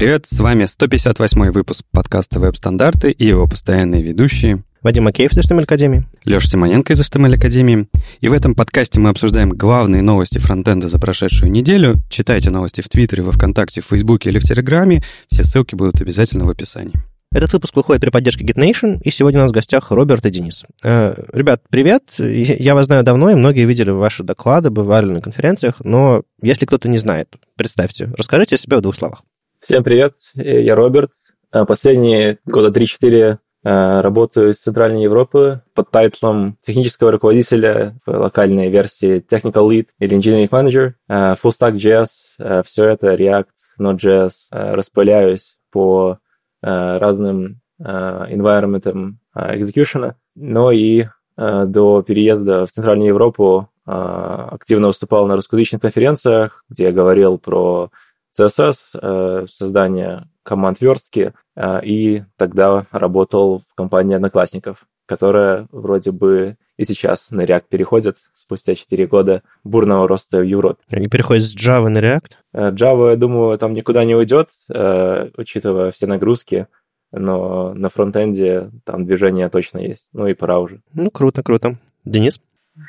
привет! С вами 158 выпуск подкаста «Веб-стандарты» и его постоянные ведущие Вадим Макеев из HTML Академии. Леша Симоненко из HTML Академии. И в этом подкасте мы обсуждаем главные новости фронтенда за прошедшую неделю. Читайте новости в Твиттере, во Вконтакте, в Фейсбуке или в Телеграме. Все ссылки будут обязательно в описании. Этот выпуск выходит при поддержке GitNation, и сегодня у нас в гостях Роберт и Денис. Э, ребят, привет! Я вас знаю давно, и многие видели ваши доклады, бывали на конференциях, но если кто-то не знает, представьте, расскажите о себе в двух словах. Всем привет, я Роберт. Э, последние года 3-4 э, работаю из Центральной Европы под тайтлом технического руководителя в локальной версии Technical Lead или Engineering Manager, Full Stack JS, все это React, Node.js, распыляюсь по Э, разным э, environment execution, но и э, до переезда в Центральную Европу активно выступал на русскоязычных конференциях, где я говорил про CSS, создание команд верстки, и тогда работал в компании одноклассников, которая вроде бы и сейчас на React переходит спустя 4 года бурного роста в Европе. Они переходят с Java на React? Э, Java, я думаю, там никуда не уйдет, э, учитывая все нагрузки, но на фронтенде там движение точно есть. Ну и пора уже. Ну, круто, круто. Денис?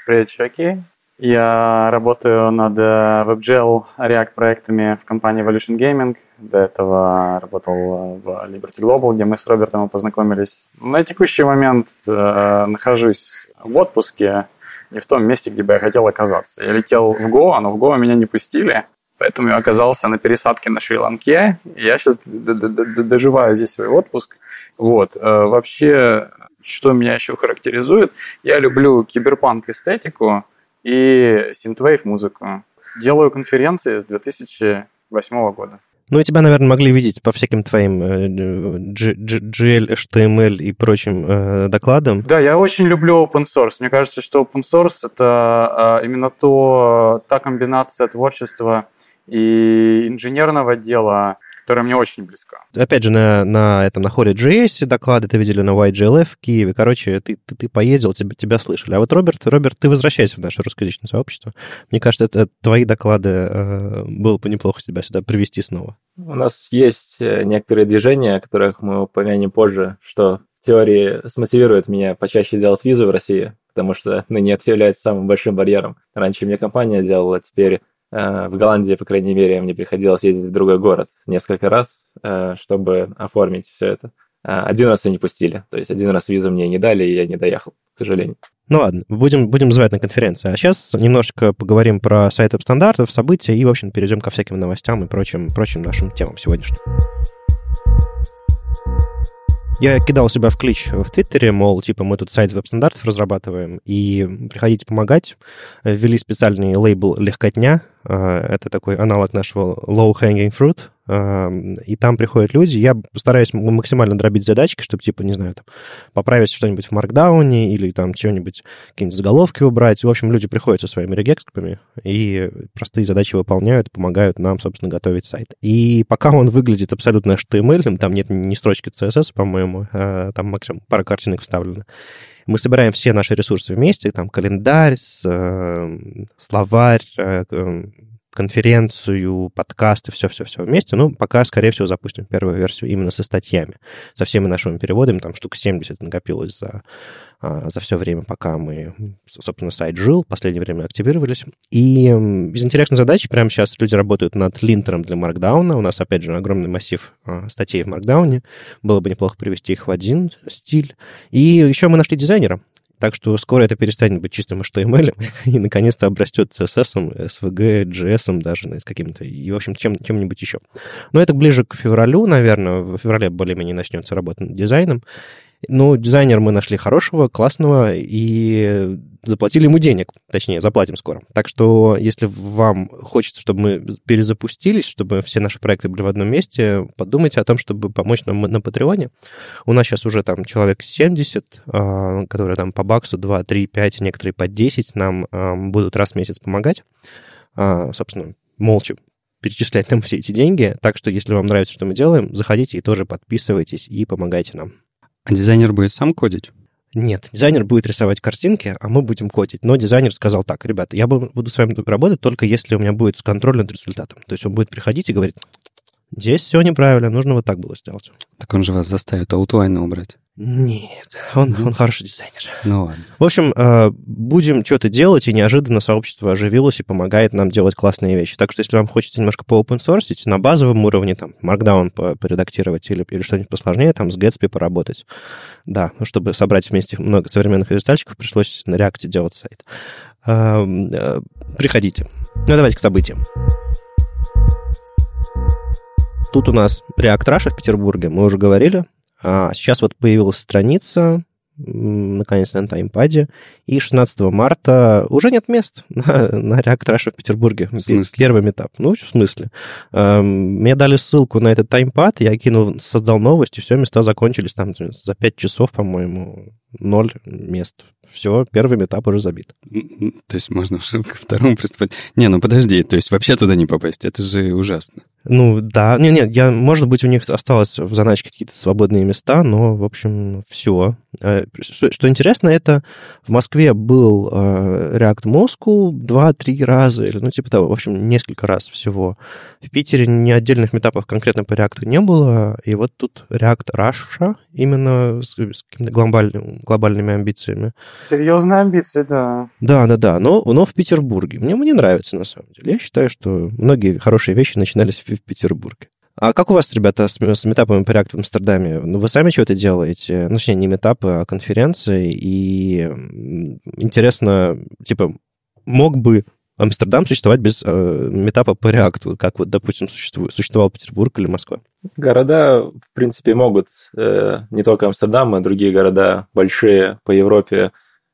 Привет, чуваки. Я работаю над э, WebGL React проектами в компании Evolution Gaming. До этого работал в Liberty Global, где мы с Робертом познакомились. На текущий момент э, нахожусь в отпуске, не в том месте, где бы я хотел оказаться. Я летел в Гоа, но в Гоа меня не пустили, поэтому я оказался на пересадке на Шри-Ланке. Я сейчас доживаю здесь свой отпуск. Вот. Э, вообще, что меня еще характеризует, я люблю киберпанк эстетику, и synthwave музыку. Делаю конференции с 2008 года. Ну, и тебя, наверное, могли видеть по всяким твоим GL, HTML и прочим э, докладам. Да, я очень люблю open source. Мне кажется, что open source — это э, именно то, та комбинация творчества и инженерного дела, которая мне очень близка. Опять же, на, на, этом, на хоре JS доклады ты видели на YGLF в Киеве. Короче, ты, ты, ты поездил, тебя, тебя слышали. А вот, Роберт, Роберт, ты возвращайся в наше русскоязычное сообщество. Мне кажется, это твои доклады э, было бы неплохо тебя сюда привести снова. У нас есть э, некоторые движения, о которых мы упомянем позже, что в теории смотивирует меня почаще делать визу в России, потому что ныне это является самым большим барьером. Раньше мне компания делала, теперь в Голландии, по крайней мере, мне приходилось ездить в другой город несколько раз, э, чтобы оформить все это. Э, один раз и не пустили. То есть один раз визу мне не дали, и я не доехал, к сожалению. Ну ладно, будем, будем звать на конференции. А сейчас немножечко поговорим про сайт стандартов, события и, в общем, перейдем ко всяким новостям и прочим, прочим нашим темам сегодняшним. Я кидал себя в клич в Твиттере, мол, типа, мы тут сайт веб-стандартов разрабатываем, и приходите помогать. Ввели специальный лейбл «Легкотня», а, это такой аналог нашего low-hanging fruit, и там приходят люди, я стараюсь максимально дробить задачки, чтобы, типа, не знаю, там, поправить что-нибудь в маркдауне или там чего-нибудь, какие-нибудь заголовки убрать. В общем, люди приходят со своими регекспами и простые задачи выполняют, помогают нам, собственно, готовить сайт. И пока он выглядит абсолютно HTML, там нет ни строчки CSS, по-моему, а, там максимум пара картинок вставлено, мы собираем все наши ресурсы вместе, там календарь, э, словарь, э, конференцию, подкасты, все-все-все вместе. Ну, пока, скорее всего, запустим первую версию именно со статьями, со всеми нашими переводами. Там штук 70 накопилось за, а, за все время, пока мы, собственно, сайт жил. В последнее время активировались. И из интересных задач прямо сейчас люди работают над линтером для Markdown. У нас, опять же, огромный массив а, статей в Markdown. Было бы неплохо привести их в один стиль. И еще мы нашли дизайнера. Так что скоро это перестанет быть чистым HTML и наконец-то обрастет CSS, SVG, JS даже с каким-то, и, в общем, чем, чем-нибудь еще. Но это ближе к февралю, наверное. В феврале более-менее начнется работа над дизайном. Ну, дизайнер мы нашли хорошего, классного, и заплатили ему денег, точнее, заплатим скоро. Так что, если вам хочется, чтобы мы перезапустились, чтобы все наши проекты были в одном месте, подумайте о том, чтобы помочь нам на Патреоне. У нас сейчас уже там человек 70, а, которые там по баксу 2, 3, 5, некоторые по 10 нам а, будут раз в месяц помогать. А, собственно, молча перечислять нам все эти деньги. Так что, если вам нравится, что мы делаем, заходите и тоже подписывайтесь и помогайте нам. А дизайнер будет сам кодить? Нет, дизайнер будет рисовать картинки, а мы будем кодить. Но дизайнер сказал так, ребята, я буду с вами работать только если у меня будет контроль над результатом. То есть он будет приходить и говорить, Здесь все неправильно, нужно вот так было сделать. Так он же вас заставит аутлайна убрать. Нет, он, он хороший дизайнер. Ну ладно. В общем, э, будем что-то делать, и неожиданно сообщество оживилось и помогает нам делать классные вещи. Так что если вам хочется немножко по open source, на базовом уровне, там, Markdown поредактировать или, или что-нибудь посложнее, там, с Gatsby поработать. Да, ну, чтобы собрать вместе много современных верстальщиков, пришлось на React делать сайт. Э, э, приходите. Ну, давайте к событиям. Тут у нас Russia в Петербурге, мы уже говорили. А сейчас вот появилась страница, наконец, на таймпаде, и 16 марта уже нет мест на, на Russia в Петербурге. В смысле? Первый этап. Ну, в смысле? Мне дали ссылку на этот таймпад, я кинул, создал новость, и все, места закончились там за 5 часов, по-моему, ноль мест все, первый этап уже забит. То есть можно ко второму приступать. Не, ну подожди, то есть вообще туда не попасть, это же ужасно. Ну да, не, нет, я, может быть, у них осталось в заначке какие-то свободные места, но, в общем, все. Э, что, что интересно, это в Москве был э, React Moscow два-три раза, или, ну, типа того, в общем, несколько раз всего. В Питере ни отдельных метапов конкретно по React не было, и вот тут React Russia именно с, с глобальными, глобальными амбициями. Серьезные амбиции, да. Да, да, да, но, но в Петербурге. Мне, мне нравится, на самом деле. Я считаю, что многие хорошие вещи начинались в, в Петербурге. А как у вас, ребята, с, с метапами по React в Амстердаме? Ну, вы сами что-то делаете? Ну, точнее, не метапы, а конференции. И интересно, типа, мог бы Амстердам существовать без э, метапа по реакту, как вот, допустим, существует, существовал Петербург или Москва? Города, в принципе, могут, э, не только Амстердам, а другие города большие по Европе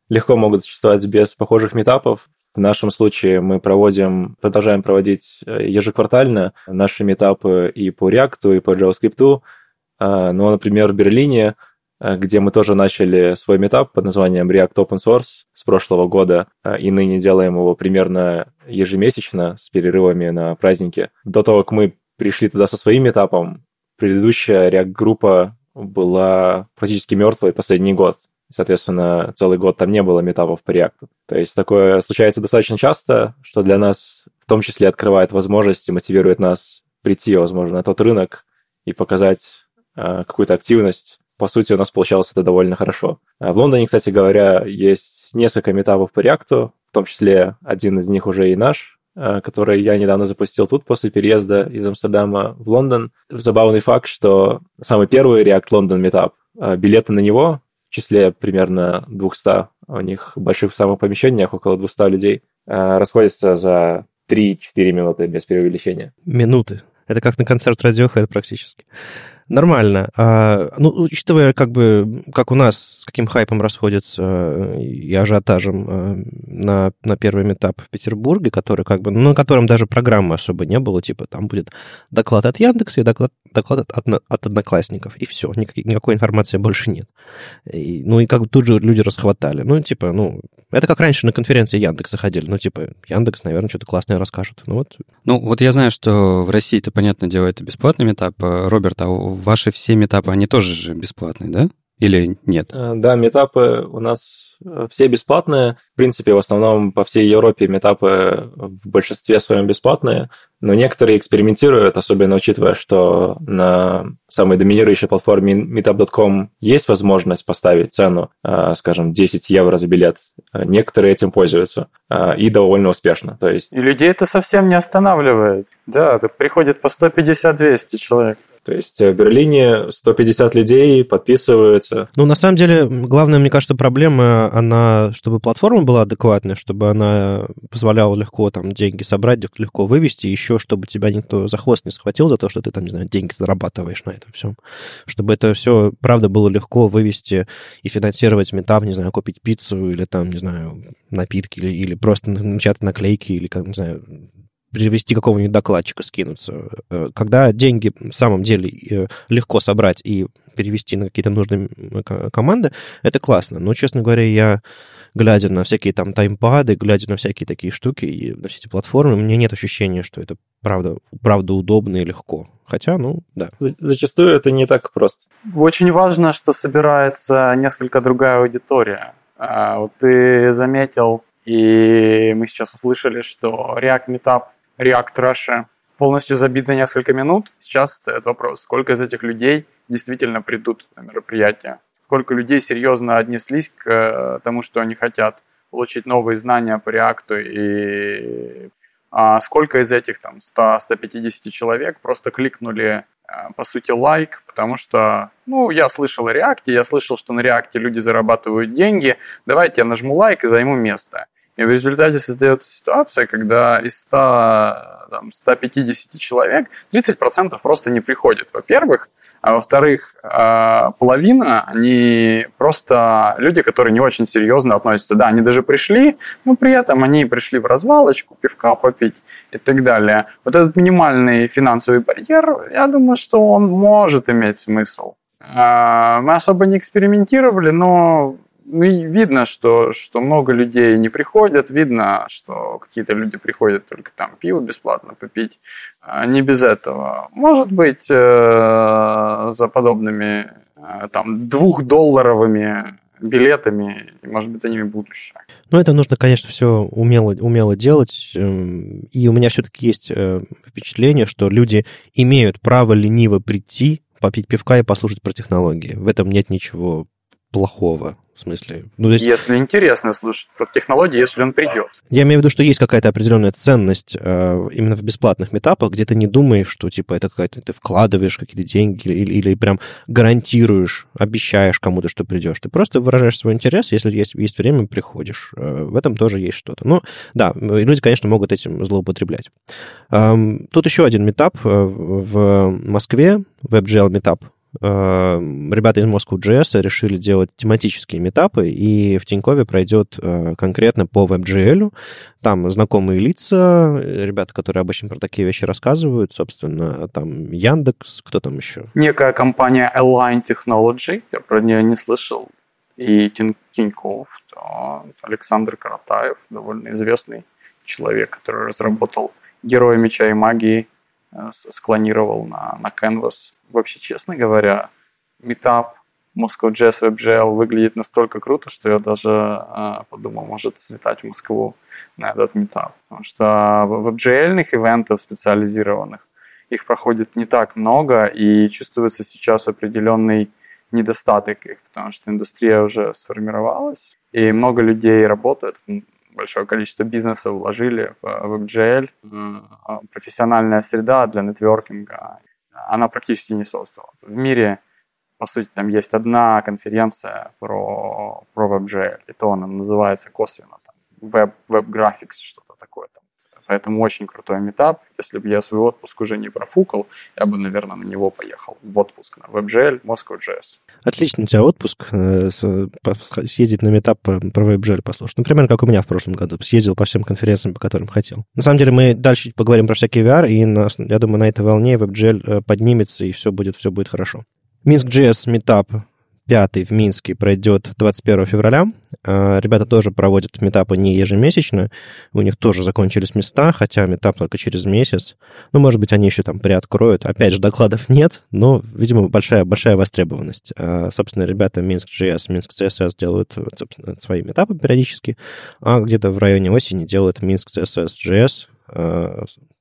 легко могут существовать без похожих метапов. В нашем случае мы проводим, продолжаем проводить э, ежеквартально наши метапы и по React, и по JavaScript. А, ну, например, в Берлине Э, где мы тоже начали свой метап под названием React Open Source с прошлого года, э, и ныне делаем его примерно ежемесячно с перерывами на праздники. До того, как мы пришли туда со своим метапом, предыдущая React-группа была практически мертвой последний год. Соответственно, целый год там не было метапов по React. То есть такое случается достаточно часто, что для нас в том числе открывает возможности, мотивирует нас прийти, возможно, на тот рынок и показать э, какую-то активность, по сути, у нас получалось это довольно хорошо. А в Лондоне, кстати говоря, есть несколько метапов по React, в том числе один из них уже и наш, а, который я недавно запустил тут после переезда из Амстердама в Лондон. Забавный факт, что самый первый React London метап, а, билеты на него числе примерно 200, у них больших самых помещениях около 200 людей, расходятся за 3-4 минуты без преувеличения. Минуты. Это как на концерт Radiohead практически. Нормально. А, ну, учитывая, как бы, как у нас, с каким хайпом расходится э, и ажиотажем э, на, на первый этап в Петербурге, который, как бы, ну, на котором даже программы особо не было, типа, там будет доклад от Яндекса и доклад, доклад от, от одноклассников, и все, никакой, никакой информации больше нет. И, ну, и как бы тут же люди расхватали. Ну, типа, ну, это как раньше на конференции Яндекса ходили. Ну, типа, Яндекс, наверное, что-то классное расскажет. Ну, вот. Ну, вот я знаю, что в России это, понятно дело, это бесплатный метап. Роберт, а ваши все метапы, они тоже же бесплатные, да? Или нет? Э, да, метапы у нас э, все бесплатные. В принципе, в основном по всей Европе метапы в большинстве своем бесплатные. Но некоторые экспериментируют, особенно учитывая, что на самой доминирующей платформе meetup.com есть возможность поставить цену, а, скажем, 10 евро за билет. Некоторые этим пользуются а, и довольно успешно. То есть... И людей это совсем не останавливает. Да, приходит по 150-200 человек. То есть в Берлине 150 людей подписываются. Ну, на самом деле, главная, мне кажется, проблема, она, чтобы платформа была адекватная, чтобы она позволяла легко там деньги собрать, легко вывести, еще еще, чтобы тебя никто за хвост не схватил за то, что ты там, не знаю, деньги зарабатываешь на этом всем. Чтобы это все, правда, было легко вывести и финансировать метав, не знаю, купить пиццу или там, не знаю, напитки или, или просто начать наклейки или, как, не знаю, привести какого-нибудь докладчика, скинуться. Э, когда деньги в самом деле э, легко собрать и перевести на какие-то нужные команды, это классно. Но, честно говоря, я глядя на всякие там таймпады, глядя на всякие такие штуки и на все эти платформы, у меня нет ощущения, что это правда, правда удобно и легко. Хотя, ну, да. Зачастую это не так просто. Очень важно, что собирается несколько другая аудитория. А, вот ты заметил, и мы сейчас услышали, что React Meetup, React Russia полностью забит за несколько минут. Сейчас стоит вопрос, сколько из этих людей действительно придут на мероприятие, сколько людей серьезно отнеслись к э, тому, что они хотят получить новые знания по реакту и а сколько из этих там 100-150 человек просто кликнули Э, по сути, лайк, потому что, ну, я слышал о реакте, я слышал, что на реакте люди зарабатывают деньги, давайте я нажму лайк и займу место. И в результате создается ситуация, когда из 100, там, 150 человек 30% просто не приходят. Во-первых, а во-вторых, а, половина, они просто люди, которые не очень серьезно относятся. Да, они даже пришли, но при этом они пришли в развалочку, пивка попить и так далее. Вот этот минимальный финансовый барьер, я думаю, что он может иметь смысл. А, мы особо не экспериментировали, но ну, видно, что, что много людей не приходят, видно, что какие-то люди приходят только там пиво бесплатно попить. А не без этого. Может быть, э, за подобными э, там двухдолларовыми билетами, может быть, за ними будущее. Ну, это нужно, конечно, все умело, умело делать. Эм, и у меня все-таки есть э, впечатление, что люди имеют право лениво прийти, попить пивка и послушать про технологии. В этом нет ничего плохого. В смысле, ну, есть... Если интересно слушать про технологии, если он придет. Я имею в виду, что есть какая-то определенная ценность э, именно в бесплатных метапах, где ты не думаешь, что типа это какая-то ты вкладываешь какие-то деньги или, или прям гарантируешь, обещаешь кому-то, что придешь. Ты просто выражаешь свой интерес, если есть, есть время, приходишь. Э, в этом тоже есть что-то. Ну, да, люди, конечно, могут этим злоупотреблять. Эм, тут еще один метап э, в Москве, WebGL метап Э, ребята из Moscow.js решили делать тематические метапы, и в Тинькове пройдет э, конкретно по WebGL. Там знакомые лица, ребята, которые обычно про такие вещи рассказывают, собственно, там Яндекс, кто там еще? Некая компания Align Technology, я про нее не слышал, и Тиньков, Александр Каратаев, довольно известный человек, который разработал Героя Меча и Магии, э, склонировал на, на Canvas вообще, честно говоря, метап Moscow Jazz WebGL выглядит настолько круто, что я даже э, подумал, может слетать в Москву на этот метап. Потому что WebGL-ных ивентов специализированных, их проходит не так много, и чувствуется сейчас определенный недостаток их, потому что индустрия уже сформировалась, и много людей работает, большое количество бизнеса вложили в WebGL, а профессиональная среда для нетворкинга она практически не создана. В мире, по сути, там есть одна конференция про, про WebGL, и то она называется косвенно там, Web, Web Graphics, что-то такое. Поэтому очень крутой метап. Если бы я свой отпуск уже не профукал, я бы, наверное, на него поехал в отпуск на WebGL, Moscow.js. Отлично у тебя отпуск, э, съездить на метап про, про WebGL послушать. Например, как у меня в прошлом году. Съездил по всем конференциям, по которым хотел. На самом деле мы дальше поговорим про всякие VR, и на, я думаю, на этой волне WebGL э, поднимется, и все будет, все будет хорошо. Minsk.js метап пятый в Минске пройдет 21 февраля. А, ребята тоже проводят метапы не ежемесячно. У них тоже закончились места, хотя метап только через месяц. Ну, может быть, они еще там приоткроют. Опять же, докладов нет, но, видимо, большая, большая востребованность. А, собственно, ребята Minsk.js, Minsk CSS делают собственно, свои метапы периодически, а где-то в районе осени делают Minsk CSS JS,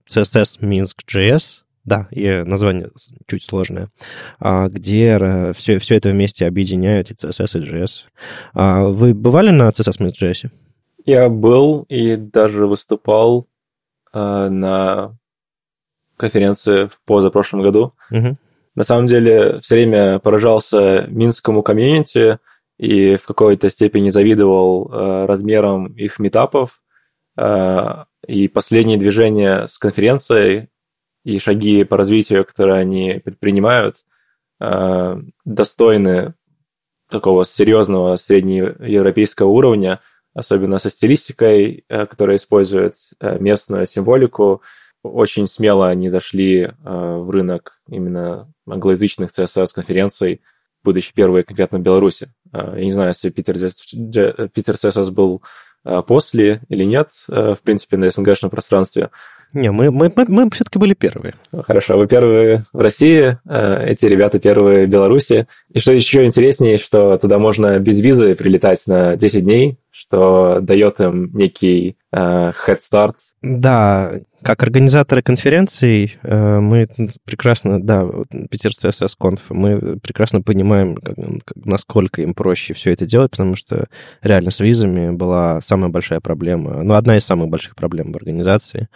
CSS Minsk.js, да, и название чуть сложное, а, где все, все это вместе объединяют и CSS, и JS. А вы бывали на CSS и JS? Я был и даже выступал а, на конференции в позапрошлом году. Угу. На самом деле все время поражался минскому комьюнити и в какой-то степени завидовал э, размерам их метапов. Э, и последние движения с конференцией и шаги по развитию, которые они предпринимают, э, достойны такого серьезного среднеевропейского уровня, особенно со стилистикой, э, которая использует э, местную символику. Очень смело они зашли в рынок именно англоязычных CSS-конференций, будучи первые конкретно в Беларуси. Я не знаю, если Питер, Питер CSS был после или нет, в принципе, на СНГшном пространстве, не, мы, мы, мы, мы все-таки были первые. Хорошо, вы первые в России, э, эти ребята первые в Беларуси. И что еще интереснее, что туда можно без визы прилетать на 10 дней, что дает им некий э, head start. Да, Как организаторы конференций э, мы прекрасно, да, Питерство SSConf, мы прекрасно понимаем, насколько им проще все это делать, потому что реально с визами была самая большая проблема, ну, одна из самых больших проблем в организации.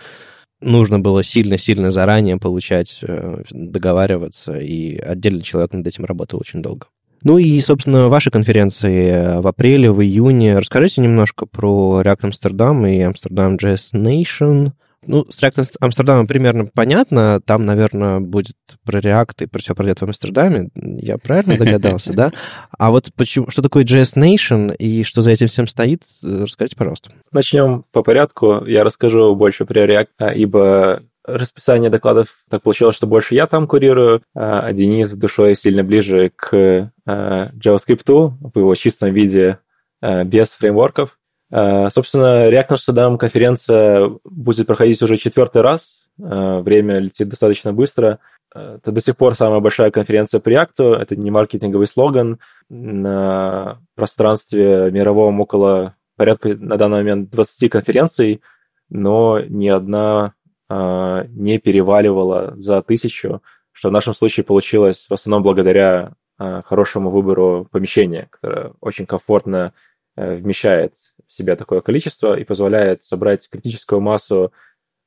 Нужно было сильно-сильно заранее получать, э, договариваться, и отдельный человек над этим работал очень долго. Ну и, собственно, ваши конференции в апреле, в июне. Расскажите немножко про React Amsterdam и Amsterdam JS Nation. Ну, с React Амстердамом примерно понятно. Там, наверное, будет про React и про все пройдет в Амстердаме. Я правильно догадался, да? А вот почему, что такое JS Nation и что за этим всем стоит, расскажите, пожалуйста. Начнем по порядку. Я расскажу больше про React, а, ибо расписание докладов так получилось, что больше я там курирую, а, а Денис душой сильно ближе к а, JavaScript в его чистом виде без фреймворков. Собственно, React Amsterdam конференция будет проходить уже четвертый раз. Время летит достаточно быстро. Это до сих пор самая большая конференция по React. Это не маркетинговый слоган. На пространстве мировом около порядка на данный момент 20 конференций, но ни одна не переваливала за тысячу, что в нашем случае получилось в основном благодаря хорошему выбору помещения, которое очень комфортно э, вмещает в себя такое количество и позволяет собрать критическую массу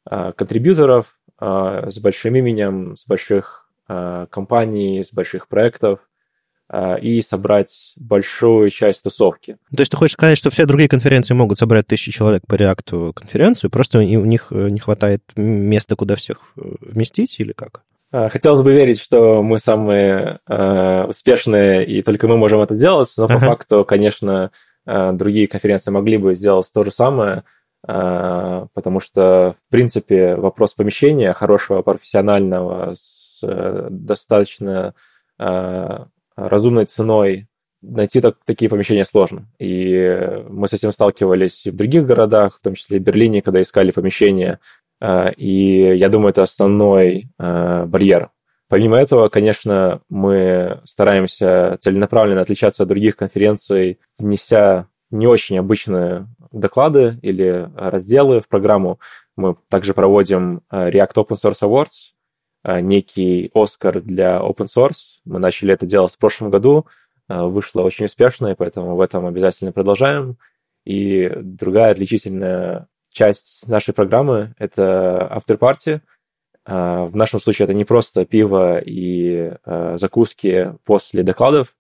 а, контрибьюторов с большим именем, с больших компаний, с больших проектов, а, и собрать большую часть тусовки. То есть ты хочешь сказать, что все другие конференции могут собрать тысячи человек по реакту конференцию, просто у них э, не хватает места, куда всех э, вместить, или как? А, хотелось бы верить, что мы самые э, успешные, и только мы можем это делать, но uh-huh. по факту, конечно, другие конференции могли бы сделать то же самое, э, потому что, в принципе, вопрос помещения хорошего, профессионального, с э, достаточно разумной ценой найти так, такие помещения сложно. И мы с этим сталкивались и в других городах, в том числе и в Берлине, когда искали помещения. И я думаю, это основной барьер. Помимо этого, конечно, мы стараемся целенаправленно отличаться от других конференций, внеся не очень обычные доклады или разделы в программу. Мы также проводим а, React Open Source Awards, Э, некий Оскар для open source. Мы начали это делать в прошлом году, э, вышло очень успешно, и поэтому в этом обязательно продолжаем. И другая отличительная часть нашей программы — это after-party. Э, в нашем случае это не просто пиво и закуски после докладов.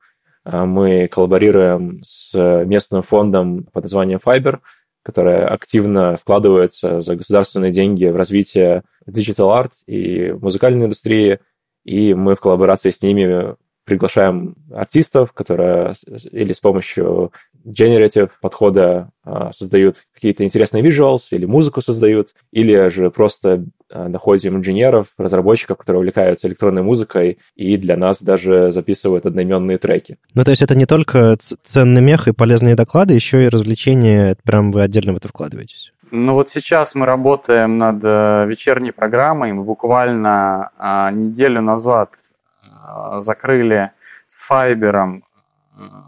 Мы коллаборируем с местным фондом под названием Fiber, которая активно вкладывается за государственные деньги в развитие digital art и музыкальной индустрии, и мы в коллаборации с ними приглашаем артистов, которые или с помощью generative подхода а, создают какие-то интересные visuals, или музыку создают, или же просто а, находим инженеров, разработчиков, которые увлекаются электронной музыкой, и для нас даже записывают одноименные треки. Ну, то есть это не только ценный мех и полезные доклады, еще и развлечения, прям вы отдельно в это вкладываетесь? Ну вот сейчас мы работаем над э, вечерней программой. Мы буквально а, неделю назад закрыли с Fiber ом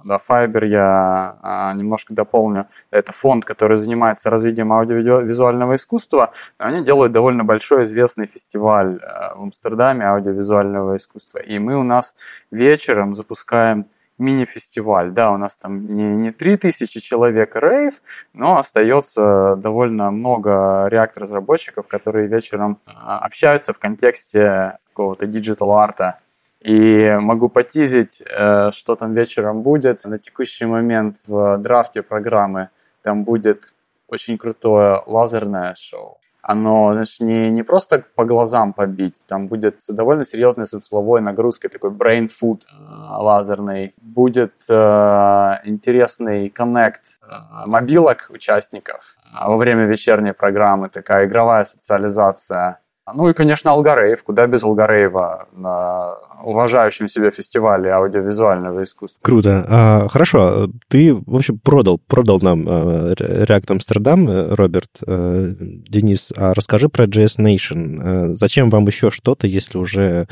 да, Fiber я а, немножко дополню. Это фонд, который занимается развитием аудиовизуального искусства. Они делают довольно большой известный фестиваль а, в Амстердаме аудиовизуального искусства. И мы у нас вечером запускаем мини-фестиваль. Да, у нас там не, не 3000 человек рейв, но остается довольно много React-разработчиков, которые вечером а, общаются в контексте какого-то digital-арта и могу потизить, э, что там вечером будет. На текущий момент в драфте программы там будет очень крутое лазерное шоу. Оно, значит, не, не просто по глазам побить, там будет довольно серьезной смысловой нагрузкой, такой brain food э, лазерный. Будет э, интересный коннект э, мобилок участников во время вечерней программы, такая игровая социализация ну и, конечно, Алгарейв. Куда без Алгареева на уважающем себя фестивале аудиовизуального искусства. Круто. А, хорошо. Ты, в общем, продал, продал нам э, React Amsterdam, э, Роберт. Э, Денис, а расскажи про JS Nation. Зачем вам еще что-то, если уже,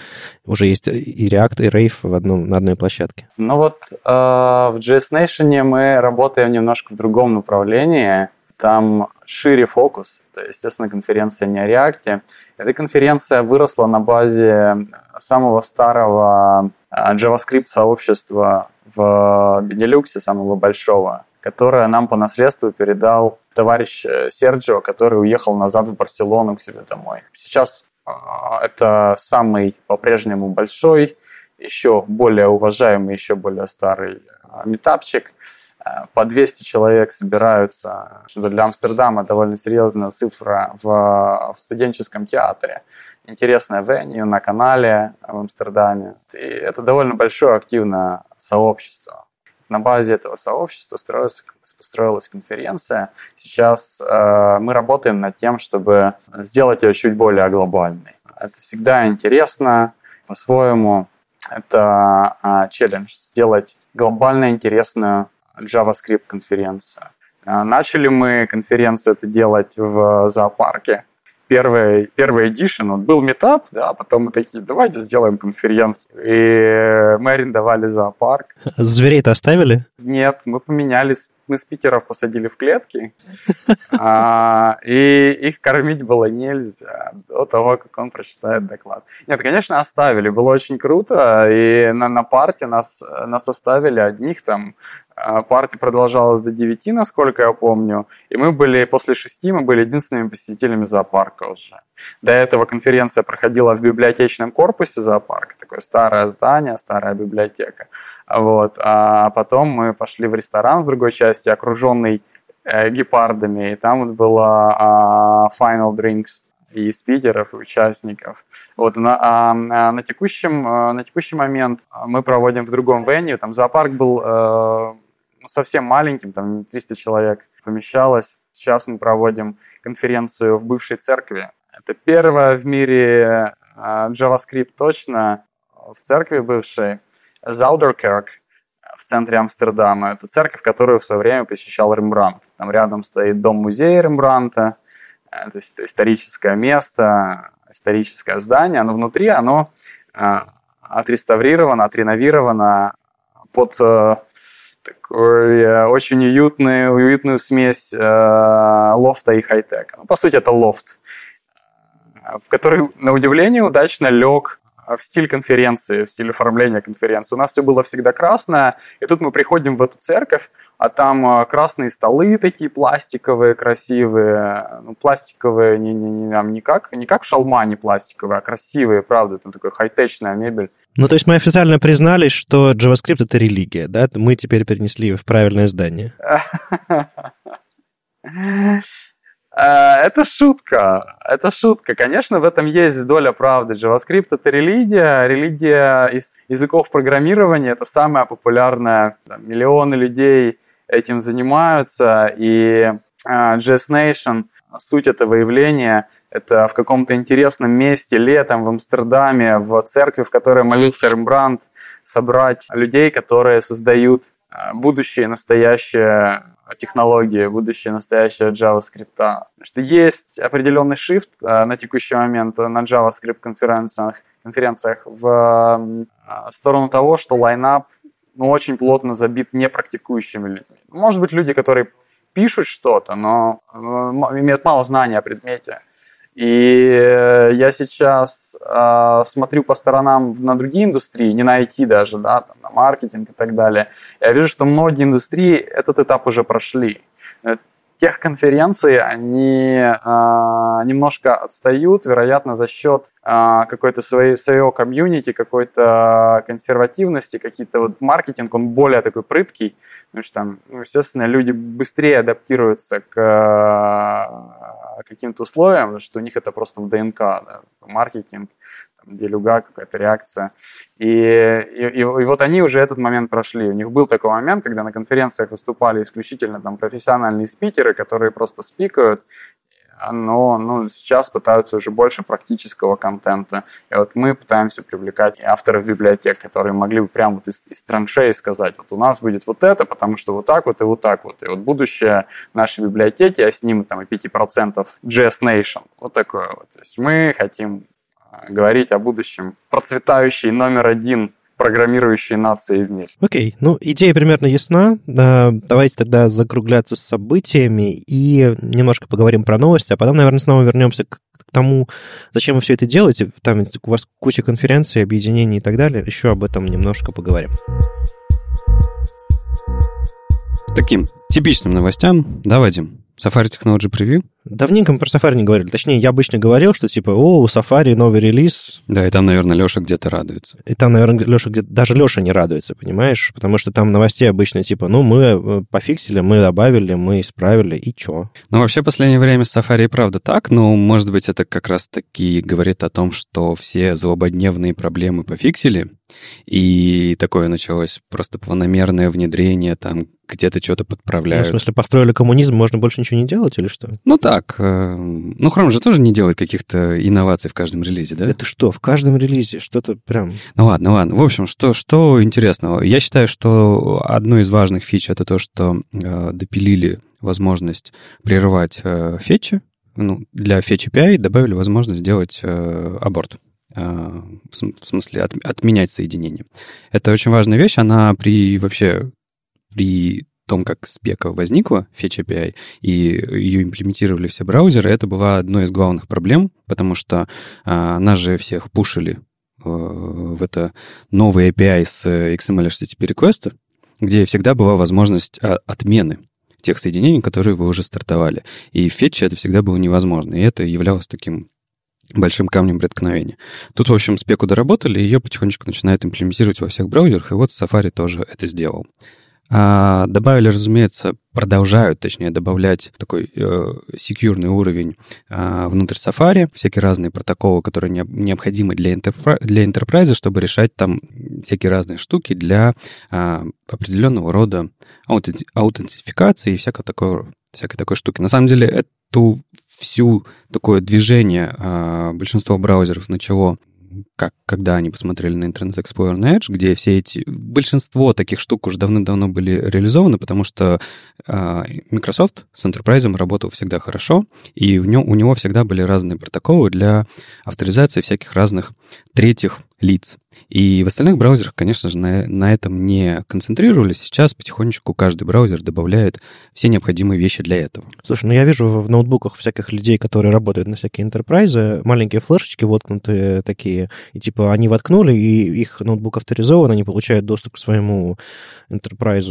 уже есть и React, и Rave в одном, на одной площадке? Ну вот в JS Nation мы работаем немножко в другом направлении. Там шире фокус. Это, естественно, конференция не о React. Эта конференция выросла на базе самого старого а, JavaScript-сообщества в Benelux, самого большого, которое нам по наследству передал товарищ э, Серджио, который уехал назад в Барселону к себе домой. Сейчас это самый по-прежнему большой, еще более уважаемый, еще более старый метапчик. По 200 человек собираются, для Амстердама довольно серьезная цифра в, в студенческом театре. Интересная веню на канале в Амстердаме. И это довольно большое активное сообщество. На базе этого сообщества строилась, построилась конференция. Сейчас э, мы работаем над тем, чтобы сделать ее чуть более глобальной. Это всегда интересно по-своему. Это э, челлендж сделать глобально интересную JavaScript конференцию. Э, начали мы конференцию это делать в зоопарке первый, первый edition, вот был метап, да, а потом мы такие, давайте сделаем конференцию. И мы арендовали зоопарк. Зверей-то оставили? Нет, мы поменялись мы спикеров посадили в клетки, а, и их кормить было нельзя до того, как он прочитает доклад. Нет, конечно, оставили, было очень круто, и на, на парте нас, нас оставили одних там, а, партия продолжалась до 9, насколько я помню, и мы были, после 6 мы были единственными посетителями зоопарка уже. До этого конференция проходила в библиотечном корпусе зоопарка, такое старое здание, старая библиотека. Вот. А потом мы пошли в ресторан в другой части, окруженный э, гепардами, и там вот было э, Final Drinks и спикеров, и участников. Вот, на, а, на, текущем, а, на текущий момент мы проводим в другом веню. Там зоопарк был э, совсем маленьким, там 300 человек помещалось. Сейчас мы проводим конференцию в бывшей церкви. Это первая в мире э, JavaScript точно в церкви бывшей. Заудеркерк в центре Амстердама. Это церковь, которую в свое время посещал Рембрандт. Там рядом стоит дом-музей Рембранта, э, это историческое место, историческое здание, но внутри оно э, отреставрировано, отреновировано под э, такой очень уютную, уютную смесь лофта и хай-тека. Ну, по сути, это лофт, который, на удивление, удачно лег в стиль конференции, в стиль оформления конференции. У нас все было всегда красное, и тут мы приходим в эту церковь, а там а, красные столы такие пластиковые, красивые, ну, пластиковые, не, не, не, не, как, не как в шалмане пластиковые, а красивые, правда, это такая хай-течная мебель. Ну, то есть мы официально признались, что JavaScript — это религия, да? Мы теперь перенесли ее в правильное здание. Э, это шутка, это шутка. Конечно, в этом есть доля правды. JavaScript — это религия, религия из языков программирования — это самая популярная. Миллионы людей этим занимаются, и JS э, Nation, суть этого явления — это в каком-то интересном месте летом в Амстердаме, в церкви, в которой молился Рембрандт, собрать людей, которые создают э, будущее, настоящее технологии, будущее настоящее JavaScript. Что есть определенный shift э, на текущий момент на JavaScript конференциях, конференциях в э, сторону того, что лайнап ну, очень плотно забит непрактикующими людьми. Может быть, люди, которые пишут что-то, но э, имеют мало знаний о предмете. И я сейчас э, смотрю по сторонам на другие индустрии, не на IT даже, да, там, на маркетинг и так далее. Я вижу, что многие индустрии этот этап уже прошли. Тех конференции, они э, немножко отстают, вероятно, за счет э, какой-то своей, своего комьюнити, какой-то консервативности, какие-то вот маркетинг, он более такой прыткий, потому что там, ну, естественно, люди быстрее адаптируются к каким-то условиям, что у них это просто в ДНК, да, маркетинг, там, делюга, какая-то реакция. И, и, и, и вот они уже этот момент прошли. У них был такой момент, когда на конференциях выступали исключительно там профессиональные спикеры, которые просто спикают, но ну, сейчас пытаются уже больше практического контента. И вот мы пытаемся привлекать авторов библиотек, которые могли бы прямо вот из, из траншеи сказать, вот у нас будет вот это, потому что вот так вот и вот так вот. И вот будущее нашей библиотеки, а с ним там и 5% JS Nation. Вот такое вот. То есть мы хотим а, говорить о будущем процветающей номер один программирующие нации в мире. Окей, ну идея примерно ясна. А, давайте тогда закругляться с событиями и немножко поговорим про новости, а потом, наверное, снова вернемся к тому, зачем вы все это делаете. Там у вас куча конференций, объединений и так далее. Еще об этом немножко поговорим. Таким типичным новостям, да, Вадим? Safari Technology Preview? Давненько мы про Safari не говорили. Точнее, я обычно говорил, что типа, о, у Safari новый релиз. Да, и там, наверное, Леша где-то радуется. И там, наверное, Леша где-то... Даже Леша не радуется, понимаешь? Потому что там новостей обычно типа, ну, мы э, пофиксили, мы добавили, мы исправили, и чё? Ну, вообще, в последнее время с Safari правда так, но, может быть, это как раз-таки говорит о том, что все злободневные проблемы пофиксили, и такое началось просто планомерное внедрение, там где-то что-то подправляют. Ну, в смысле, построили коммунизм, можно больше ничего не делать или что? Ну так, э, ну Chrome же тоже не делает каких-то инноваций в каждом релизе, да? Это что, в каждом релизе что-то прям... Ну ладно, ладно. В общем, что, что интересного? Я считаю, что одно из важных фич это то, что э, допилили возможность прерывать э, фетчи, ну, для Fetch API добавили возможность сделать э, аборт. Э, в смысле, от, отменять соединение. Это очень важная вещь, она при вообще при том, как спека возникла, Fetch API, и ее имплементировали все браузеры, это была одной из главных проблем, потому что а, нас же всех пушили а, в это новый API с XML HTTP request, где всегда была возможность а, отмены тех соединений, которые вы уже стартовали. И в Fetch это всегда было невозможно, и это являлось таким большим камнем преткновения. Тут, в общем, спеку доработали, и ее потихонечку начинают имплементировать во всех браузерах, и вот Safari тоже это сделал. А, добавили, разумеется, продолжают, точнее, добавлять такой э, секьюрный уровень э, внутрь Safari, всякие разные протоколы, которые не, необходимы для, интерпра- для enterprise, чтобы решать там всякие разные штуки для э, определенного рода аутенти- аутентификации и всякой такой, всякой такой штуки. На самом деле, эту всю такое движение э, большинство браузеров начало как когда они посмотрели на Internet Explorer на Edge, где все эти... Большинство таких штук уже давно-давно были реализованы, потому что э, Microsoft с Enterprise работал всегда хорошо, и в нем, у него всегда были разные протоколы для авторизации всяких разных третьих лиц. И в остальных браузерах, конечно же, на, на этом не концентрировались. Сейчас потихонечку каждый браузер добавляет все необходимые вещи для этого. Слушай, ну я вижу в ноутбуках всяких людей, которые работают на всякие enterprise, маленькие флешечки воткнутые такие, и типа они воткнули, и их ноутбук авторизован, они получают доступ к своему enterprise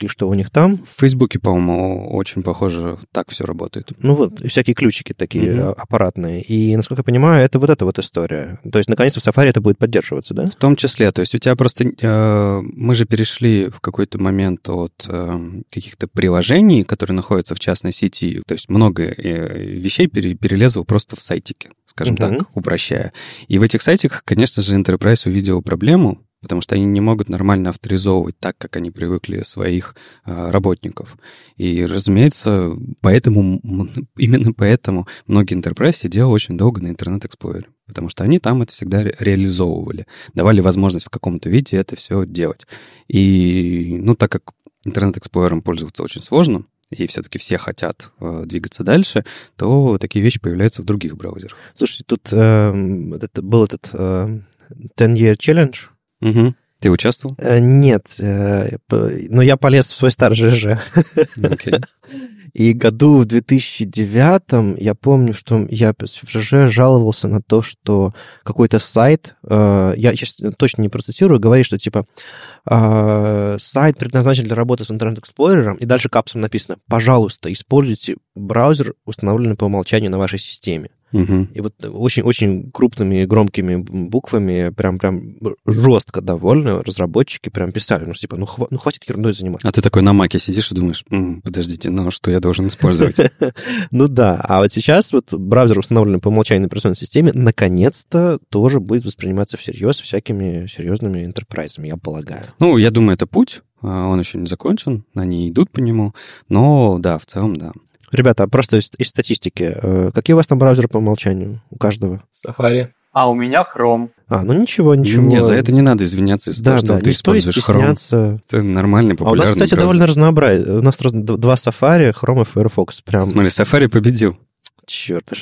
или что у них там. В Фейсбуке, по-моему, очень похоже так все работает. Ну вот, всякие ключики такие mm-hmm. аппаратные. И, насколько я понимаю, это вот эта вот история. То есть, наконец, в Safari это будет поддерживаться, да? В том числе. То есть у тебя просто... Э, мы же перешли в какой-то момент от э, каких-то приложений, которые находятся в частной сети. То есть много э, вещей пере, перелезло просто в сайтике, скажем mm-hmm. так, упрощая. И в этих сайтиках, конечно же, Enterprise увидел проблему, потому что они не могут нормально авторизовывать так, как они привыкли своих э, работников. И, разумеется, поэтому, именно поэтому многие enterprise сидели очень долго на Explorer, потому что они там это всегда ре- реализовывали, давали возможность в каком-то виде это все делать. И, ну, так как Explorer пользоваться очень сложно, и все-таки все хотят э, двигаться дальше, то такие вещи появляются в других браузерах. Слушайте, тут э, это, был этот э, 10-year challenge, Угу. Ты участвовал? Э, нет, э, но я полез в свой старый ЖЖ. Okay. И году в 2009 я помню, что я в ЖЖ жаловался на то, что какой-то сайт, э, я сейчас точно не процитирую, говорит, что типа сайт предназначен для работы с Internet Explorer, и дальше капсом написано, пожалуйста, используйте браузер, установленный по умолчанию на вашей системе. Угу. И вот очень-очень крупными громкими буквами, прям прям жестко довольны разработчики прям писали, ну типа, ну, хва- ну хватит ерундой заниматься. А ты такой на маке сидишь и думаешь, М, подождите, ну что я должен использовать? Ну да, а вот сейчас вот браузер, установленный по умолчанию на операционной системе, наконец-то тоже будет восприниматься всерьез всякими серьезными интерпрайзами, я полагаю. Ну, я думаю, это путь, а, он еще не закончен, они идут по нему, но да, в целом, да. Ребята, просто из, из статистики, э, какие у вас там браузеры по умолчанию у каждого? Safari. А у меня Chrome. А, ну ничего, ничего. Не, за это не надо извиняться из-за да, того, что да, ты используешь Chrome. Это нормальный, А у нас, популярный кстати, браузер. довольно разнообразие. У нас раз- два Safari, Chrome и Firefox. Прям. Смотри, Safari победил. Черт,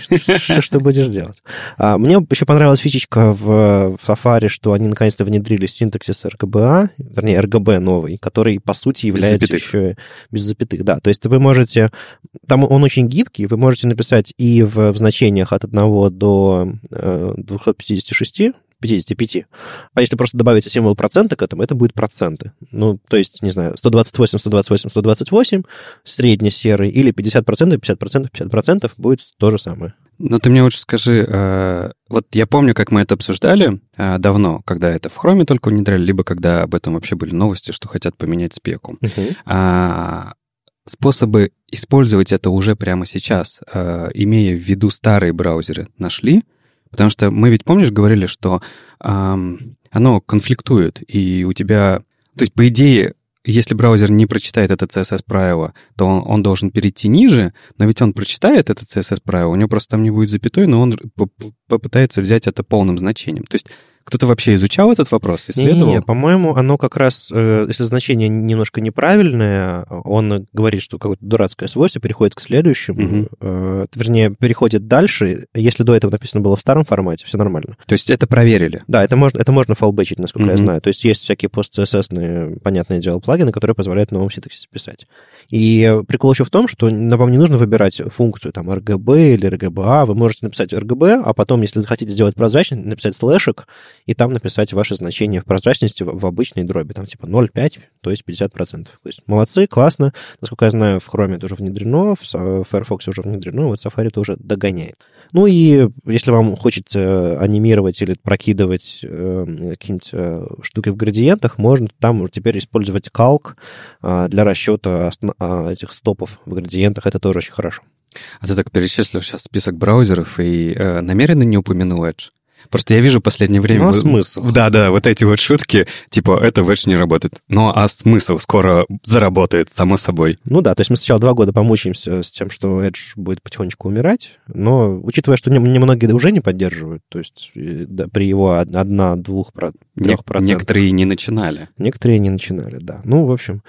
что, будешь делать? А, мне еще понравилась фичечка в, Safari, что они наконец-то внедрили синтаксис RGBA, вернее, RGB новый, который, по сути, является еще без запятых. Да, то есть вы можете... Там он очень гибкий, вы можете написать и в, значениях от 1 до э, 256 55. А если просто добавить символ процента к этому, это будет проценты. Ну, то есть, не знаю, 128, 128, 128, средний серый, или 50%, 50%, 50% будет то же самое. Ну, ты мне лучше скажи, э, вот я помню, как мы это обсуждали э, давно, когда это в Хроме только внедряли, либо когда об этом вообще были новости, что хотят поменять спеку. Uh-huh. А, способы использовать это уже прямо сейчас, э, имея в виду старые браузеры, нашли? Потому что мы ведь, помнишь, говорили, что эм, оно конфликтует, и у тебя... То есть, по идее, если браузер не прочитает это CSS правило, то он, он должен перейти ниже, но ведь он прочитает это CSS правило, у него просто там не будет запятой, но он попытается взять это полным значением. То есть кто-то вообще изучал этот вопрос, исследовал? Не, не, по-моему, оно как раз, э, если значение немножко неправильное, он говорит, что какое-то дурацкое свойство переходит к следующему, угу. вернее, переходит дальше. Если до этого написано было в старом формате, все нормально. То есть это проверили? Да, это можно, это можно фалбэчить, насколько угу. я знаю. То есть есть всякие пост-CSS, понятное дело, плагины, которые позволяют новым синтаксисе писать. И прикол еще в том, что вам не нужно выбирать функцию там RGB или RGBA. Вы можете написать RGB, а потом, если захотите сделать прозрачность, написать слэшек, и там написать ваше значение в прозрачности в, обычной дроби, там типа 0,5, то есть 50%. То есть молодцы, классно. Насколько я знаю, в Chrome это уже внедрено, в Firefox уже внедрено, вот Safari это уже догоняет. Ну и если вам хочется анимировать или прокидывать э, какие-нибудь э, штуки в градиентах, можно там уже теперь использовать калк э, для расчета э, этих стопов в градиентах. Это тоже очень хорошо. А ты так перечислил сейчас список браузеров и э, намеренно не упомянул Edge? Просто я вижу в последнее время... Ну, а смысл? Да-да, вот эти вот шутки, типа, это в Edge не работает. Ну, а смысл скоро заработает, само собой. Ну да, то есть мы сначала два года помучаемся с тем, что Edge будет потихонечку умирать, но учитывая, что немногие уже не поддерживают, то есть да, при его одна-двух, процентах... Некоторые не начинали. Некоторые не начинали, да. Ну, в общем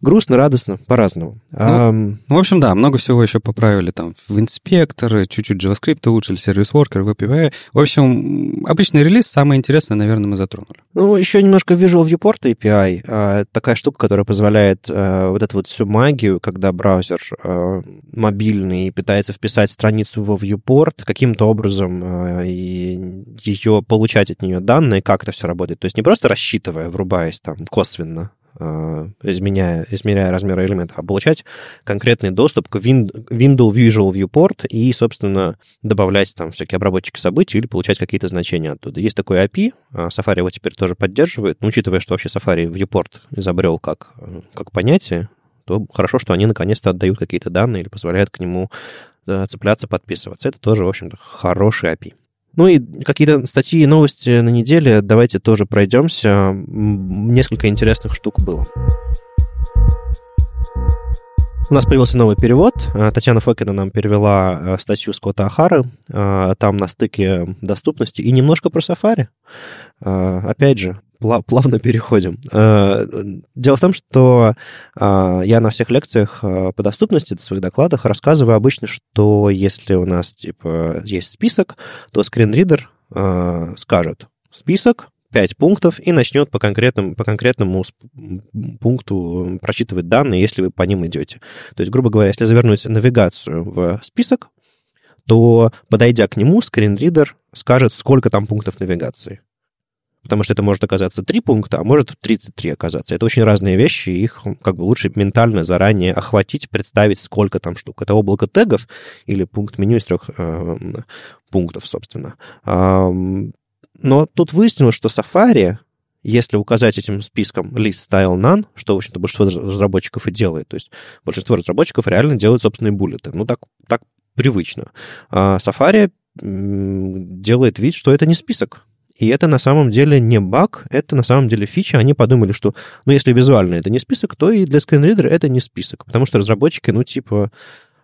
грустно, радостно, по-разному. Ну, а, в общем, да, много всего еще поправили там в инспекторы, чуть-чуть JavaScript улучшили, сервис Worker, WebAPI. В общем, обычный релиз, самое интересное, наверное, мы затронули. Ну, еще немножко Visual Viewport API. А, такая штука, которая позволяет а, вот эту вот всю магию, когда браузер а, мобильный пытается вписать страницу во Viewport, каким-то образом а, и ее получать от нее данные, как это все работает. То есть не просто рассчитывая, врубаясь там косвенно изменяя, измеряя размеры элементов, а получать конкретный доступ к Windows Visual Viewport и, собственно, добавлять там всякие обработчики событий или получать какие-то значения оттуда. Есть такой API, а Safari его теперь тоже поддерживает, но учитывая, что вообще Safari Viewport изобрел как, как понятие, то хорошо, что они наконец-то отдают какие-то данные или позволяют к нему э, цепляться, подписываться. Это тоже, в общем-то, хороший API. Ну и какие-то статьи и новости на неделе давайте тоже пройдемся. Несколько интересных штук было. У нас появился новый перевод. А, Татьяна Фокина нам перевела а, статью Скотта Ахары. А, там на стыке доступности и немножко про Safari. Опять же, плавно переходим. Дело в том, что я на всех лекциях по доступности, в своих докладах рассказываю обычно, что если у нас типа есть список, то скринридер скажет список, 5 пунктов и начнет по, конкретному, по конкретному пункту прочитывать данные, если вы по ним идете. То есть, грубо говоря, если завернуть навигацию в список, то, подойдя к нему, скринридер скажет, сколько там пунктов навигации. Потому что это может оказаться 3 пункта, а может 33 оказаться. Это очень разные вещи, их как бы лучше ментально заранее охватить, представить, сколько там штук. Это облако тегов или пункт меню из трех э, пунктов, собственно. Но тут выяснилось, что Safari, если указать этим списком list style none, что, в общем-то, большинство разработчиков и делает, то есть большинство разработчиков реально делают собственные буллеты. Ну, так, так привычно. А Safari делает вид, что это не список. И это на самом деле не баг, это на самом деле фича. Они подумали, что, ну, если визуально это не список, то и для скринридера это не список. Потому что разработчики, ну, типа,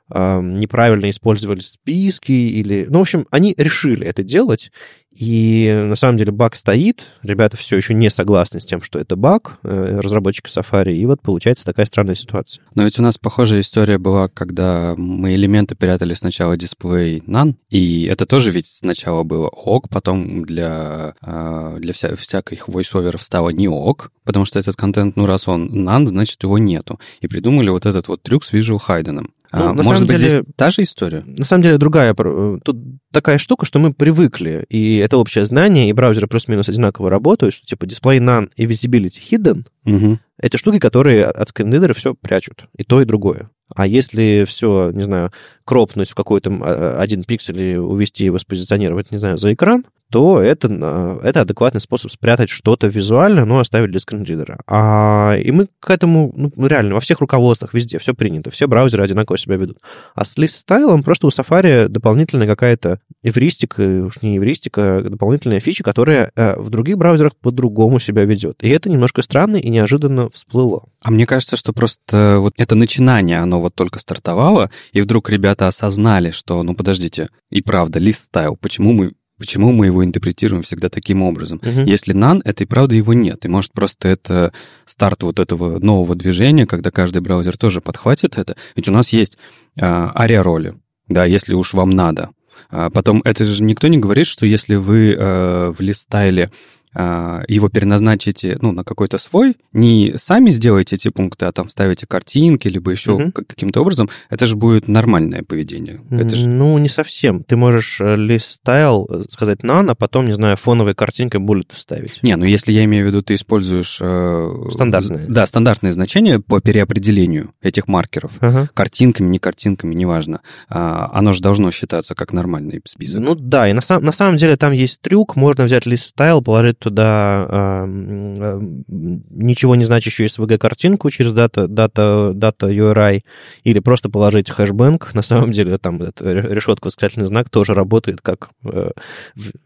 неправильно использовали списки или... Ну, в общем, они решили это делать, И на самом деле баг стоит, ребята все еще не согласны с тем, что это баг, э, разработчики Safari, и вот получается такая странная ситуация. Но ведь у нас похожая история была, когда мы элементы прятали сначала дисплей none, и это тоже ведь сначала было ок, потом для, а, для вся, всяких войсоверов стало не ок, потому что этот контент, ну раз он none, значит его нету. И придумали вот этот вот трюк с Visual Hidden. Ну, а, на может быть, деле, здесь та же история? На самом деле другая. Тут такая штука, что мы привыкли, и это общее знание, и браузеры плюс-минус одинаково работают, что типа display none и visibility hidden угу. это штуки, которые от скринридера все прячут. И то, и другое. А если все, не знаю, кропнуть в какой-то а, один пиксель и увести его спозиционировать, не знаю, за экран, то это, а, это адекватный способ спрятать что-то визуально, но оставить для скринридера. А, и мы к этому, ну, реально, во всех руководствах, везде все принято, все браузеры одинаково себя ведут. А с лист-стайлом просто у Safari дополнительная какая-то эвристика, уж не эвристика, а дополнительная фича, которая э, в других браузерах по-другому себя ведет. И это немножко странно и неожиданно всплыло. А мне кажется, что просто вот это начинание, оно вот только стартовало, и вдруг ребята осознали, что, ну, подождите, и правда, лист-стайл, почему мы Почему мы его интерпретируем всегда таким образом? Угу. Если none, это и правда его нет. И может просто это старт вот этого нового движения, когда каждый браузер тоже подхватит это. Ведь у нас есть а, ария-роли, да, если уж вам надо. А потом, это же никто не говорит, что если вы а, в листайле его переназначите ну, на какой-то свой, не сами сделаете эти пункты, а там ставите картинки, либо еще угу. каким-то образом, это же будет нормальное поведение. Это же... Ну, не совсем. Ты можешь э, style э, сказать none, а потом, не знаю, фоновой картинкой bullet вставить. Не, ну если я имею в виду, ты используешь... Э, стандартные. Да, стандартные значения по переопределению этих маркеров. Ага. Картинками, не картинками, неважно. А, оно же должно считаться как нормальный список. Ну да, и на, сам, на самом деле там есть трюк, можно взять list style, положить туда э, ничего не значащую SVG-картинку через дата, дата, дата URI или просто положить хэшбэнк. На самом деле там решетка восклицательный знак тоже работает как э,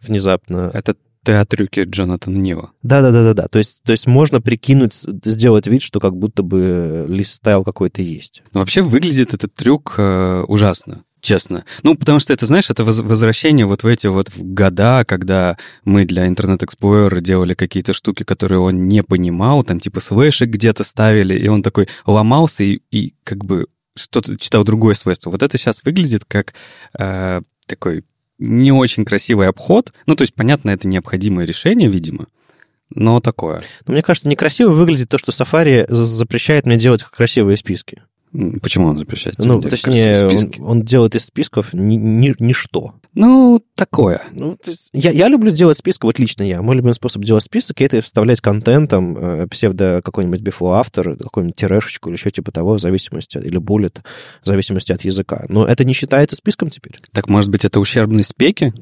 внезапно. Это ты о трюке Джонатана Нива. Да-да-да-да. То есть, то есть можно прикинуть, сделать вид, что как будто бы лист стайл какой-то есть. Но вообще выглядит этот трюк э, ужасно честно. Ну, потому что это, знаешь, это возвращение вот в эти вот года, когда мы для Internet Explorer делали какие-то штуки, которые он не понимал, там типа слэшек где-то ставили, и он такой ломался и, и как бы что-то читал другое свойство. Вот это сейчас выглядит как э, такой не очень красивый обход. Ну, то есть, понятно, это необходимое решение, видимо, но такое. Но мне кажется, некрасиво выглядит то, что Safari запрещает мне делать красивые списки. Почему он запрещает? Ну, точнее, он, он делает из списков ни, ни, ничто. Ну, такое. Ну, то есть я, я люблю делать списки, вот лично я. Мой любимый способ делать список — это вставлять контентом э, псевдо какой-нибудь before after, какую-нибудь тирешечку или еще типа того, в зависимости, или буллет, в зависимости от языка. Но это не считается списком теперь. Так, может быть, это ущербный спеки?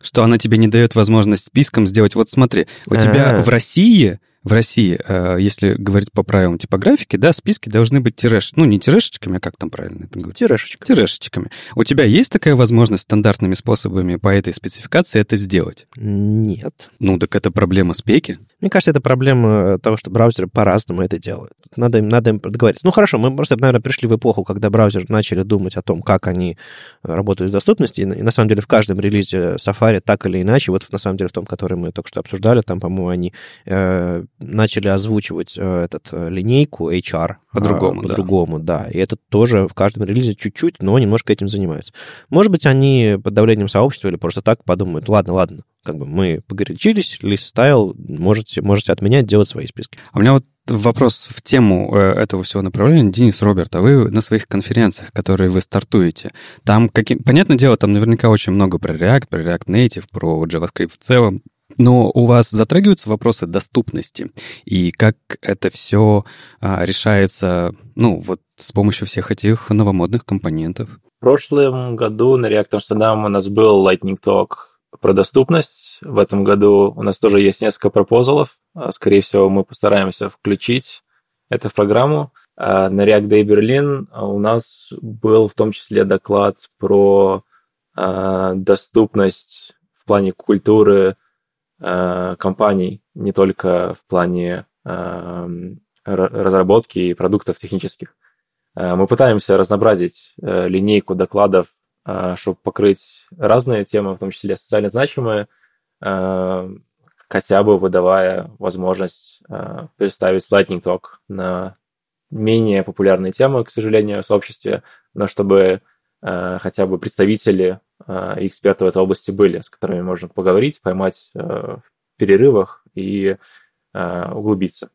Что она тебе не дает возможность списком сделать? Вот смотри, у тебя А-а-а. в России в России, э, если говорить по правилам типографики, да, списки должны быть тиреш... Ну, не тирешечками, а как там правильно это говорить? Тирешечками. Тирешечками. У тебя есть такая возможность стандартными способами по этой спецификации это сделать? Нет. Ну, так это проблема спеки? Мне кажется, это проблема того, что браузеры по-разному это делают. Надо им, надо им договориться. Ну, хорошо, мы просто, наверное, пришли в эпоху, когда браузеры начали думать о том, как они работают с доступностью. И, на самом деле, в каждом релизе Safari так или иначе, вот на самом деле в том, который мы только что обсуждали, там, по-моему, они э, начали озвучивать э, этот э, линейку HR по-другому, а, по-другому, да. И это тоже в каждом релизе чуть-чуть, но немножко этим занимаются. Может быть, они под давлением сообщества или просто так подумают, ладно, ладно, как бы мы погорячились, лист стайл, можете, можете отменять, делать свои списки. А у меня вот вопрос в тему э, этого всего направления. Денис Роберт, а вы на своих конференциях, которые вы стартуете, там, каким... понятное дело, там наверняка очень много про React, про React Native, про JavaScript в целом, но у вас затрагиваются вопросы доступности и как это все а, решается, ну, вот с помощью всех этих новомодных компонентов? В прошлом году на React Amsterdam у нас был Lightning Talk про доступность. В этом году у нас тоже есть несколько пропозалов. А, скорее всего, мы постараемся включить это в программу. А на React Day Berlin у нас был в том числе доклад про доступность в плане культуры Э, компаний, не только в плане э, разработки и продуктов технических. Э, мы пытаемся разнообразить линейку докладов, чтобы покрыть разные темы, в том числе социально значимые, хотя бы выдавая возможность представить Lightning Talk на менее популярные темы, к сожалению, в сообществе, но чтобы хотя бы представители эксперты в этой области были, с которыми можно поговорить, поймать в перерывах и углубиться.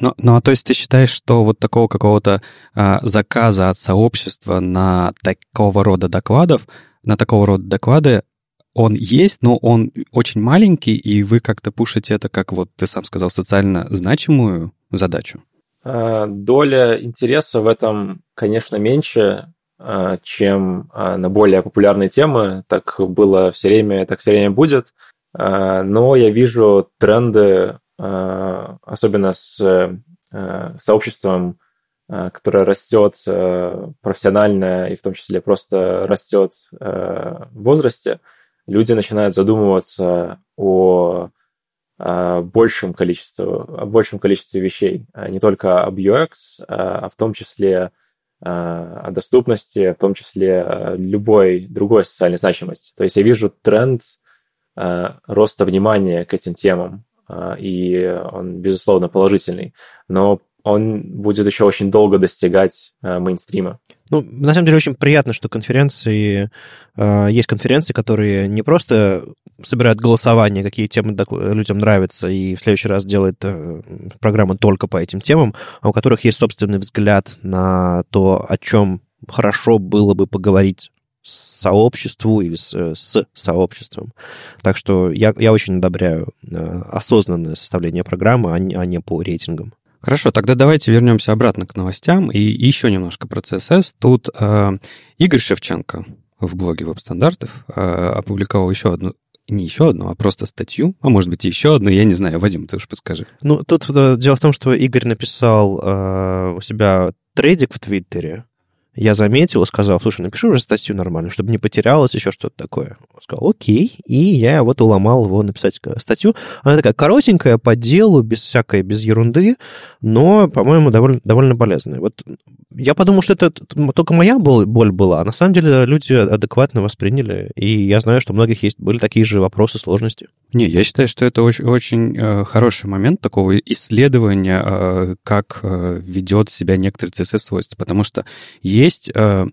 Ну, ну, а то есть ты считаешь, что вот такого какого-то а, заказа от сообщества на такого рода докладов, на такого рода доклады, он есть, но он очень маленький, и вы как-то пушите это, как вот ты сам сказал, социально значимую задачу? А, доля интереса в этом, конечно, меньше, а, чем а, на более популярные темы. Так было все время, так все время будет. Но я вижу тренды особенно с сообществом, которое растет профессионально и в том числе просто растет в возрасте, люди начинают задумываться о большем количестве, о большем количестве вещей, не только об UX, а в том числе о доступности, в том числе любой другой социальной значимости. То есть я вижу тренд роста внимания к этим темам и он, безусловно, положительный. Но он будет еще очень долго достигать э, мейнстрима. Ну, на самом деле, очень приятно, что конференции, э, есть конференции, которые не просто собирают голосование, какие темы людям нравятся, и в следующий раз делают э, программы только по этим темам, а у которых есть собственный взгляд на то, о чем хорошо было бы поговорить сообществу или с, с сообществом. Так что я, я очень одобряю э, осознанное составление программы, а не, а не по рейтингам. Хорошо, тогда давайте вернемся обратно к новостям и еще немножко про CSS. Тут э, Игорь Шевченко в блоге веб-стандартов э, опубликовал еще одну не еще одну, а просто статью, а может быть еще одну, я не знаю. Вадим, ты уж подскажи. Ну, тут э, дело в том, что Игорь написал э, у себя трейдик в Твиттере, я заметил сказал, слушай, напиши уже статью нормально, чтобы не потерялось, еще что-то такое. Он сказал, окей, и я вот уломал его написать статью. Она такая коротенькая, по делу, без всякой, без ерунды, но, по-моему, довольно, довольно полезная. Вот я подумал, что это только моя боль, боль была, а на самом деле люди адекватно восприняли, и я знаю, что у многих есть, были такие же вопросы, сложности. Не, я считаю, что это очень, очень э, хороший момент такого исследования, э, как э, ведет себя некоторые CSS-свойства, потому что есть э,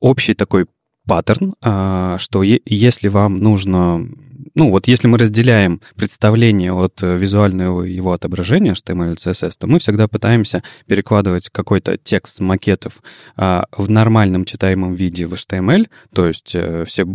общий такой паттерн, э, что если вам нужно ну вот если мы разделяем представление от э, визуального его отображения HTML CSS, то мы всегда пытаемся перекладывать какой-то текст макетов а, в нормальном читаемом виде в HTML, то есть э, все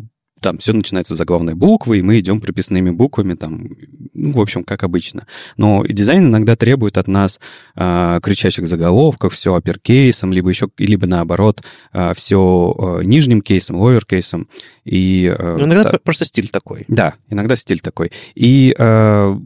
там все начинается с заглавной буквы, и мы идем прописными буквами, там, ну, в общем, как обычно. Но дизайн иногда требует от нас э, кричащих заголовков, все апперкейсом, либо еще, либо наоборот, э, все э, нижним кейсом, ловеркейсом. И, э, иногда та... просто стиль такой. Да, иногда стиль такой. И э,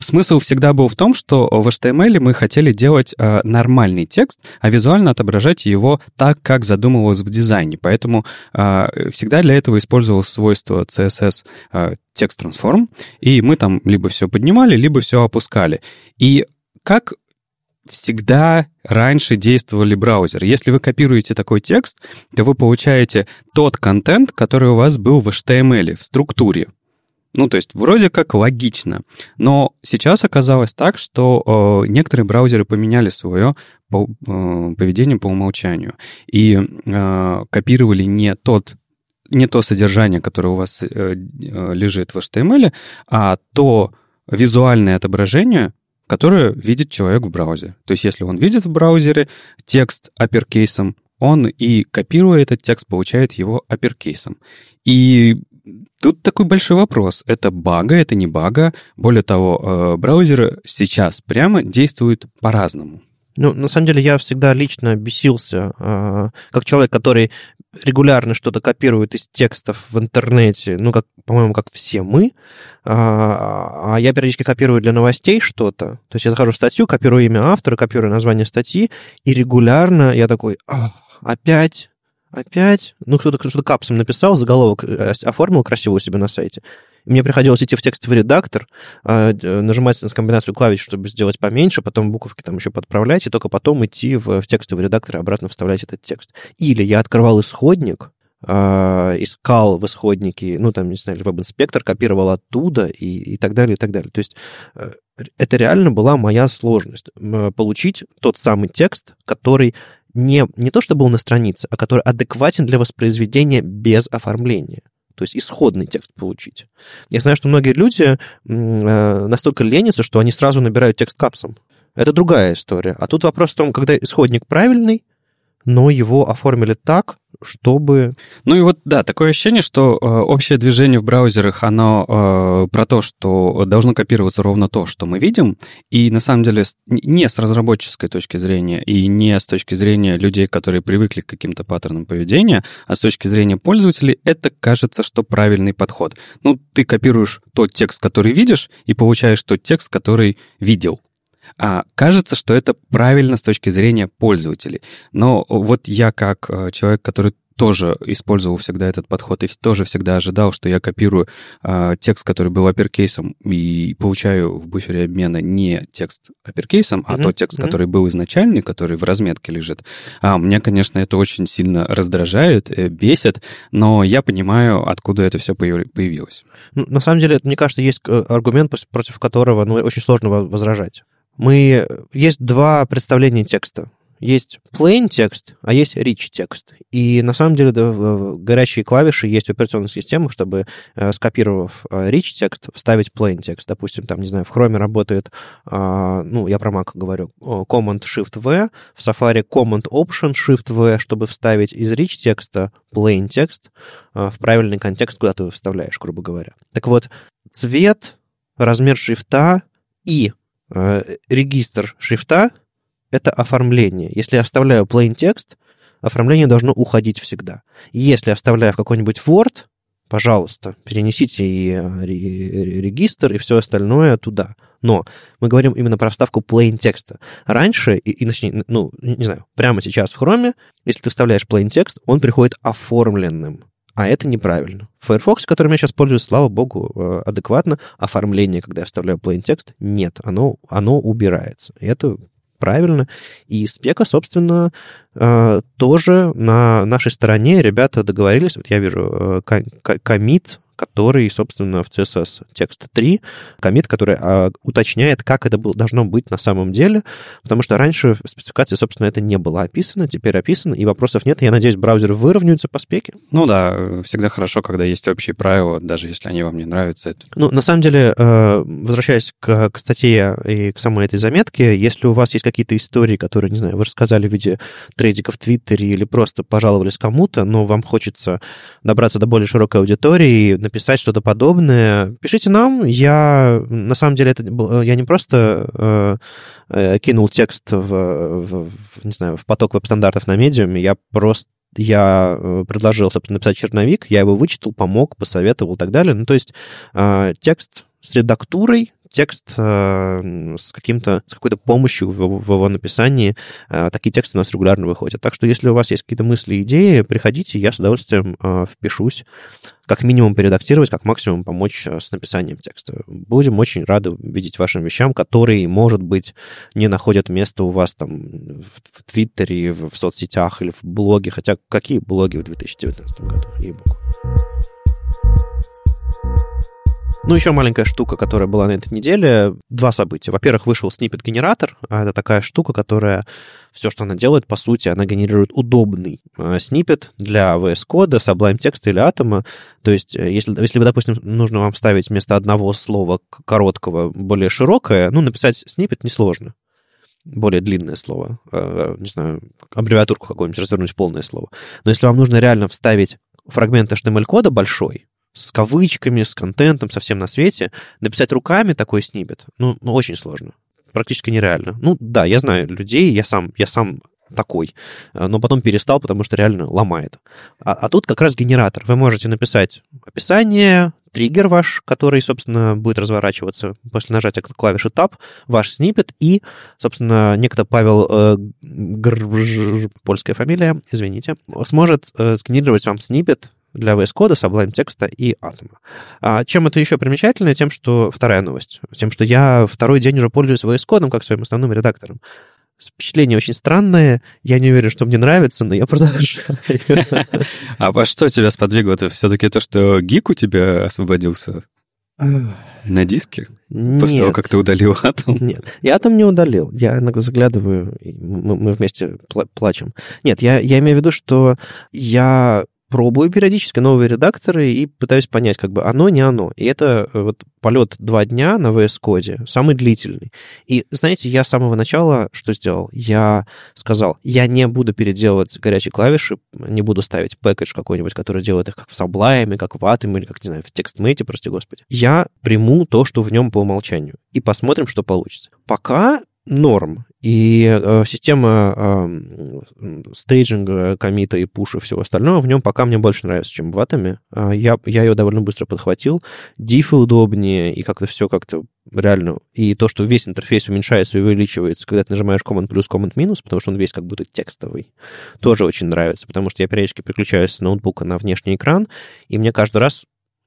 смысл всегда был в том, что в HTML мы хотели делать э, нормальный текст, а визуально отображать его так, как задумывалось в дизайне. Поэтому э, всегда для этого использовалось свойство CSS э, transform, и мы там либо все поднимали, либо все опускали. И как всегда раньше действовали браузеры. Если вы копируете такой текст, то вы получаете тот контент, который у вас был в HTML, в структуре. Ну, то есть вроде как логично. Но сейчас оказалось так, что э, некоторые браузеры поменяли свое по, э, поведение по умолчанию и э, копировали не тот не то содержание, которое у вас э, э лежит в HTML, а то визуальное отображение, которое видит человек в браузере. То есть если он видит в браузере текст апперкейсом, он и копируя этот текст, получает его апперкейсом. И Тут такой большой вопрос. Это бага, это не бага. Более того, э, браузеры сейчас прямо действуют по-разному. Ну, на самом деле, я всегда лично бесился, э, как человек, который регулярно что-то копирует из текстов в интернете, ну, как, по-моему, как все мы, а, а я периодически копирую для новостей что-то, то есть я захожу в статью, копирую имя автора, копирую название статьи, и регулярно я такой, опять опять, ну, кто-то что-то капсом написал, заголовок э, оформил красиво у себя на сайте. Мне приходилось идти в текстовый редактор, а, нажимать на комбинацию клавиш, чтобы сделать поменьше, потом буковки там еще подправлять, и только потом идти в, в текстовый редактор и обратно вставлять этот текст. Или я открывал исходник, э, искал в исходнике, ну, там, не знаю, веб-инспектор, копировал оттуда и, и так далее, и так далее. То есть э, это реально была моя сложность. Получить тот самый текст, который не, не то, что был на странице, а который адекватен для воспроизведения без оформления. То есть исходный текст получить. Я знаю, что многие люди э, настолько ленятся, что они сразу набирают текст капсом. Это другая история. А тут вопрос в том, когда исходник правильный, но его оформили так, чтобы... Ну и вот, да, такое ощущение, что э, общее движение в браузерах, оно э, про то, что должно копироваться ровно то, что мы видим, и на самом деле не с разработческой точки зрения, и не с точки зрения людей, которые привыкли к каким-то паттернам поведения, а с точки зрения пользователей, это кажется, что правильный подход. Ну, ты копируешь тот текст, который видишь, и получаешь тот текст, который видел. А кажется, что это правильно с точки зрения пользователей. Но вот я как э, человек, который тоже использовал всегда этот подход и тоже всегда ожидал, что я копирую э, текст, который был апперкейсом, и получаю в буфере обмена не текст апперкейсом, mm-hmm. а тот текст, mm-hmm. который был изначальный, который в разметке лежит. А, мне, конечно, это очень сильно раздражает, э, бесит, но я понимаю, откуда это все появилось. Ну, на самом деле, мне кажется, есть э, аргумент, против которого ну, очень сложно возражать мы... Есть два представления текста. Есть plain текст, а есть rich текст. И на самом деле да, горячие клавиши есть в операционных системах, чтобы, э, скопировав э, rich текст, вставить plain текст. Допустим, там, не знаю, в Chrome работает, э, ну, я про Mac говорю, Command-Shift-V, в Safari Command-Option-Shift-V, чтобы вставить из rich текста plain текст в правильный контекст, куда ты вставляешь, грубо говоря. Так вот, цвет, размер шрифта и Э, регистр шрифта — это оформление. Если я оставляю plain текст, оформление должно уходить всегда. Если я вставляю в какой-нибудь Word, пожалуйста, перенесите и э, регистр, и все остальное туда. Но мы говорим именно про вставку plain текста. Раньше, и, и начни, ну, не знаю, прямо сейчас в Chrome, если ты вставляешь plain текст, он приходит оформленным. А это неправильно. В Firefox, которым я сейчас пользуюсь, слава богу, э, адекватно. Оформление, когда я вставляю plain текст, нет, оно, оно убирается. И это правильно. И спека, собственно, э, тоже на нашей стороне ребята договорились. Вот я вижу э, комит который, собственно, в CSS текст 3, комит, который а, уточняет, как это был, должно быть на самом деле, потому что раньше в спецификации, собственно, это не было описано, теперь описано, и вопросов нет. Я надеюсь, браузеры выровняются по спеке. Ну да, всегда хорошо, когда есть общие правила, даже если они вам не нравятся. Это... Ну, на самом деле, э, возвращаясь к, к статье и к самой этой заметке, если у вас есть какие-то истории, которые, не знаю, вы рассказали в виде трейдика в Твиттере или просто пожаловались кому-то, но вам хочется добраться до более широкой аудитории, написать что-то подобное, пишите нам. Я, на самом деле, это я не просто э, э, кинул текст в, в, в, не знаю, в поток веб-стандартов на медиуме, я просто я э, предложил, собственно, написать черновик, я его вычитал, помог, посоветовал и так далее. Ну, то есть э, текст с редактурой, текст э, с, каким-то, с какой-то помощью в, его написании. Э, такие тексты у нас регулярно выходят. Так что если у вас есть какие-то мысли, идеи, приходите, я с удовольствием э, впишусь. Как минимум передактировать, как максимум помочь с написанием текста. Будем очень рады видеть вашим вещам, которые, может быть, не находят места у вас там в, в Твиттере, в, в соцсетях или в блоге. Хотя какие блоги в 2019 году, ей-богу. Ну, еще маленькая штука, которая была на этой неделе. Два события. Во-первых, вышел сниппет-генератор. А это такая штука, которая все, что она делает, по сути, она генерирует удобный э, сниппет для VS Code, Sublime Text или Atom. То есть, э, если, если вы, допустим, нужно вам ставить вместо одного слова короткого более широкое, ну, написать сниппет несложно более длинное слово, э, не знаю, аббревиатурку какую-нибудь, развернуть полное слово. Но если вам нужно реально вставить фрагмент HTML-кода большой, с кавычками, с контентом, совсем на свете, написать руками такой снипет, ну, ну, очень сложно. Практически нереально. Ну, да, я знаю людей, я сам, я сам такой, э, но потом перестал, потому что реально ломает. А, а тут как раз генератор. Вы можете написать описание, триггер ваш, который, собственно, будет разворачиваться после нажатия клавиши Tab, ваш снипет, и, собственно, некто Павел, э, гр, польская фамилия, извините, сможет э, сгенерировать вам снипет для VS Code, Sublime текста и Atom. А чем это еще примечательно? Тем, что... Вторая новость. Тем, что я второй день уже пользуюсь VS Code как своим основным редактором. Впечатление очень странное. Я не уверен, что мне нравится, но я продолжаю. А во что тебя сподвигло? Это все-таки то, что гик у тебя освободился на диске? После того, как ты удалил атом? Нет, я атом не удалил. Я иногда заглядываю, мы, мы вместе плачем. Нет, я, я имею в виду, что я пробую периодически новые редакторы и пытаюсь понять, как бы оно, не оно. И это э, вот полет два дня на VS Code, самый длительный. И, знаете, я с самого начала что сделал? Я сказал, я не буду переделывать горячие клавиши, не буду ставить пэкэдж какой-нибудь, который делает их как в Sublime, как в Atom или, как, не знаю, в TextMate, прости господи. Я приму то, что в нем по умолчанию, и посмотрим, что получится. Пока норм. И э, система э, стейджинга, комита и пуша и всего остального в нем пока мне больше нравится, чем в Атоме. Э, я, я ее довольно быстро подхватил. Дифы удобнее, и как-то все как-то реально. И то, что весь интерфейс уменьшается и увеличивается, когда ты нажимаешь Command плюс, Command минус, потому что он весь как будто текстовый, тоже очень нравится, потому что я периодически переключаюсь с ноутбука на внешний экран, и мне каждый раз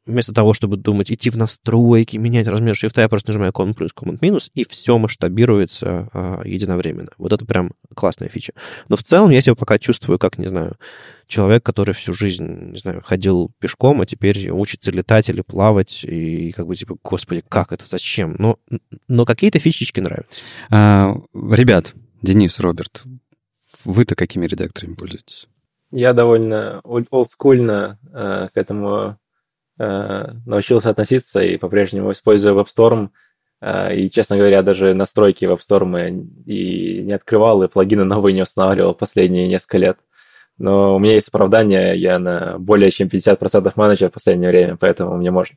вместо того, чтобы думать, идти в настройки, менять размер шрифта, я просто нажимаю Command плюс, Command минус, и все масштабируется а, единовременно. Вот это прям классная фича. Но в целом я себя пока чувствую, как, не знаю, человек, который всю жизнь, не знаю, ходил пешком, а теперь учится летать или плавать, и как бы типа, господи, как это, зачем? Но, но какие-то фичечки нравятся. А, ребят, Денис, Роберт, вы-то какими редакторами пользуетесь? Я довольно олдскульно э, к этому научился относиться и по-прежнему использую WebStorm. Э, и, честно говоря, даже настройки WebStorm и не открывал, и плагины новые не устанавливал последние несколько лет. Но у меня есть оправдание, я на более чем 50% менеджер в последнее время, поэтому мне можно.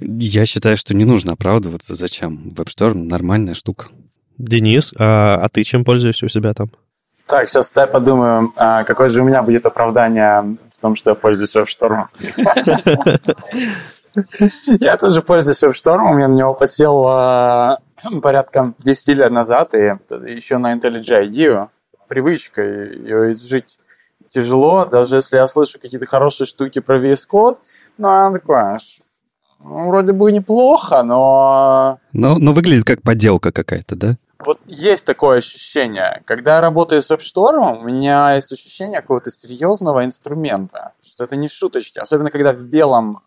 Я считаю, что не нужно оправдываться. Зачем? WebStorm нормальная штука. Денис, а, а ты чем пользуешься у себя там? Так, сейчас дай подумаю, а, какое же у меня будет оправдание том, что я пользуюсь веб-штормом. Я тоже пользуюсь веб-штормом, я на него подсел а, порядка 10 лет назад, и еще на IntelliJ IDEO. Привычка ее изжить тяжело, даже если я слышу какие-то хорошие штуки про VS Code, ну, она такое, ну, вроде бы неплохо, но... Но, но выглядит как подделка какая-то, да? Вот есть такое ощущение. Когда я работаю с WebStorm, у меня есть ощущение какого-то серьезного инструмента, что это не шуточки. Особенно, когда в белом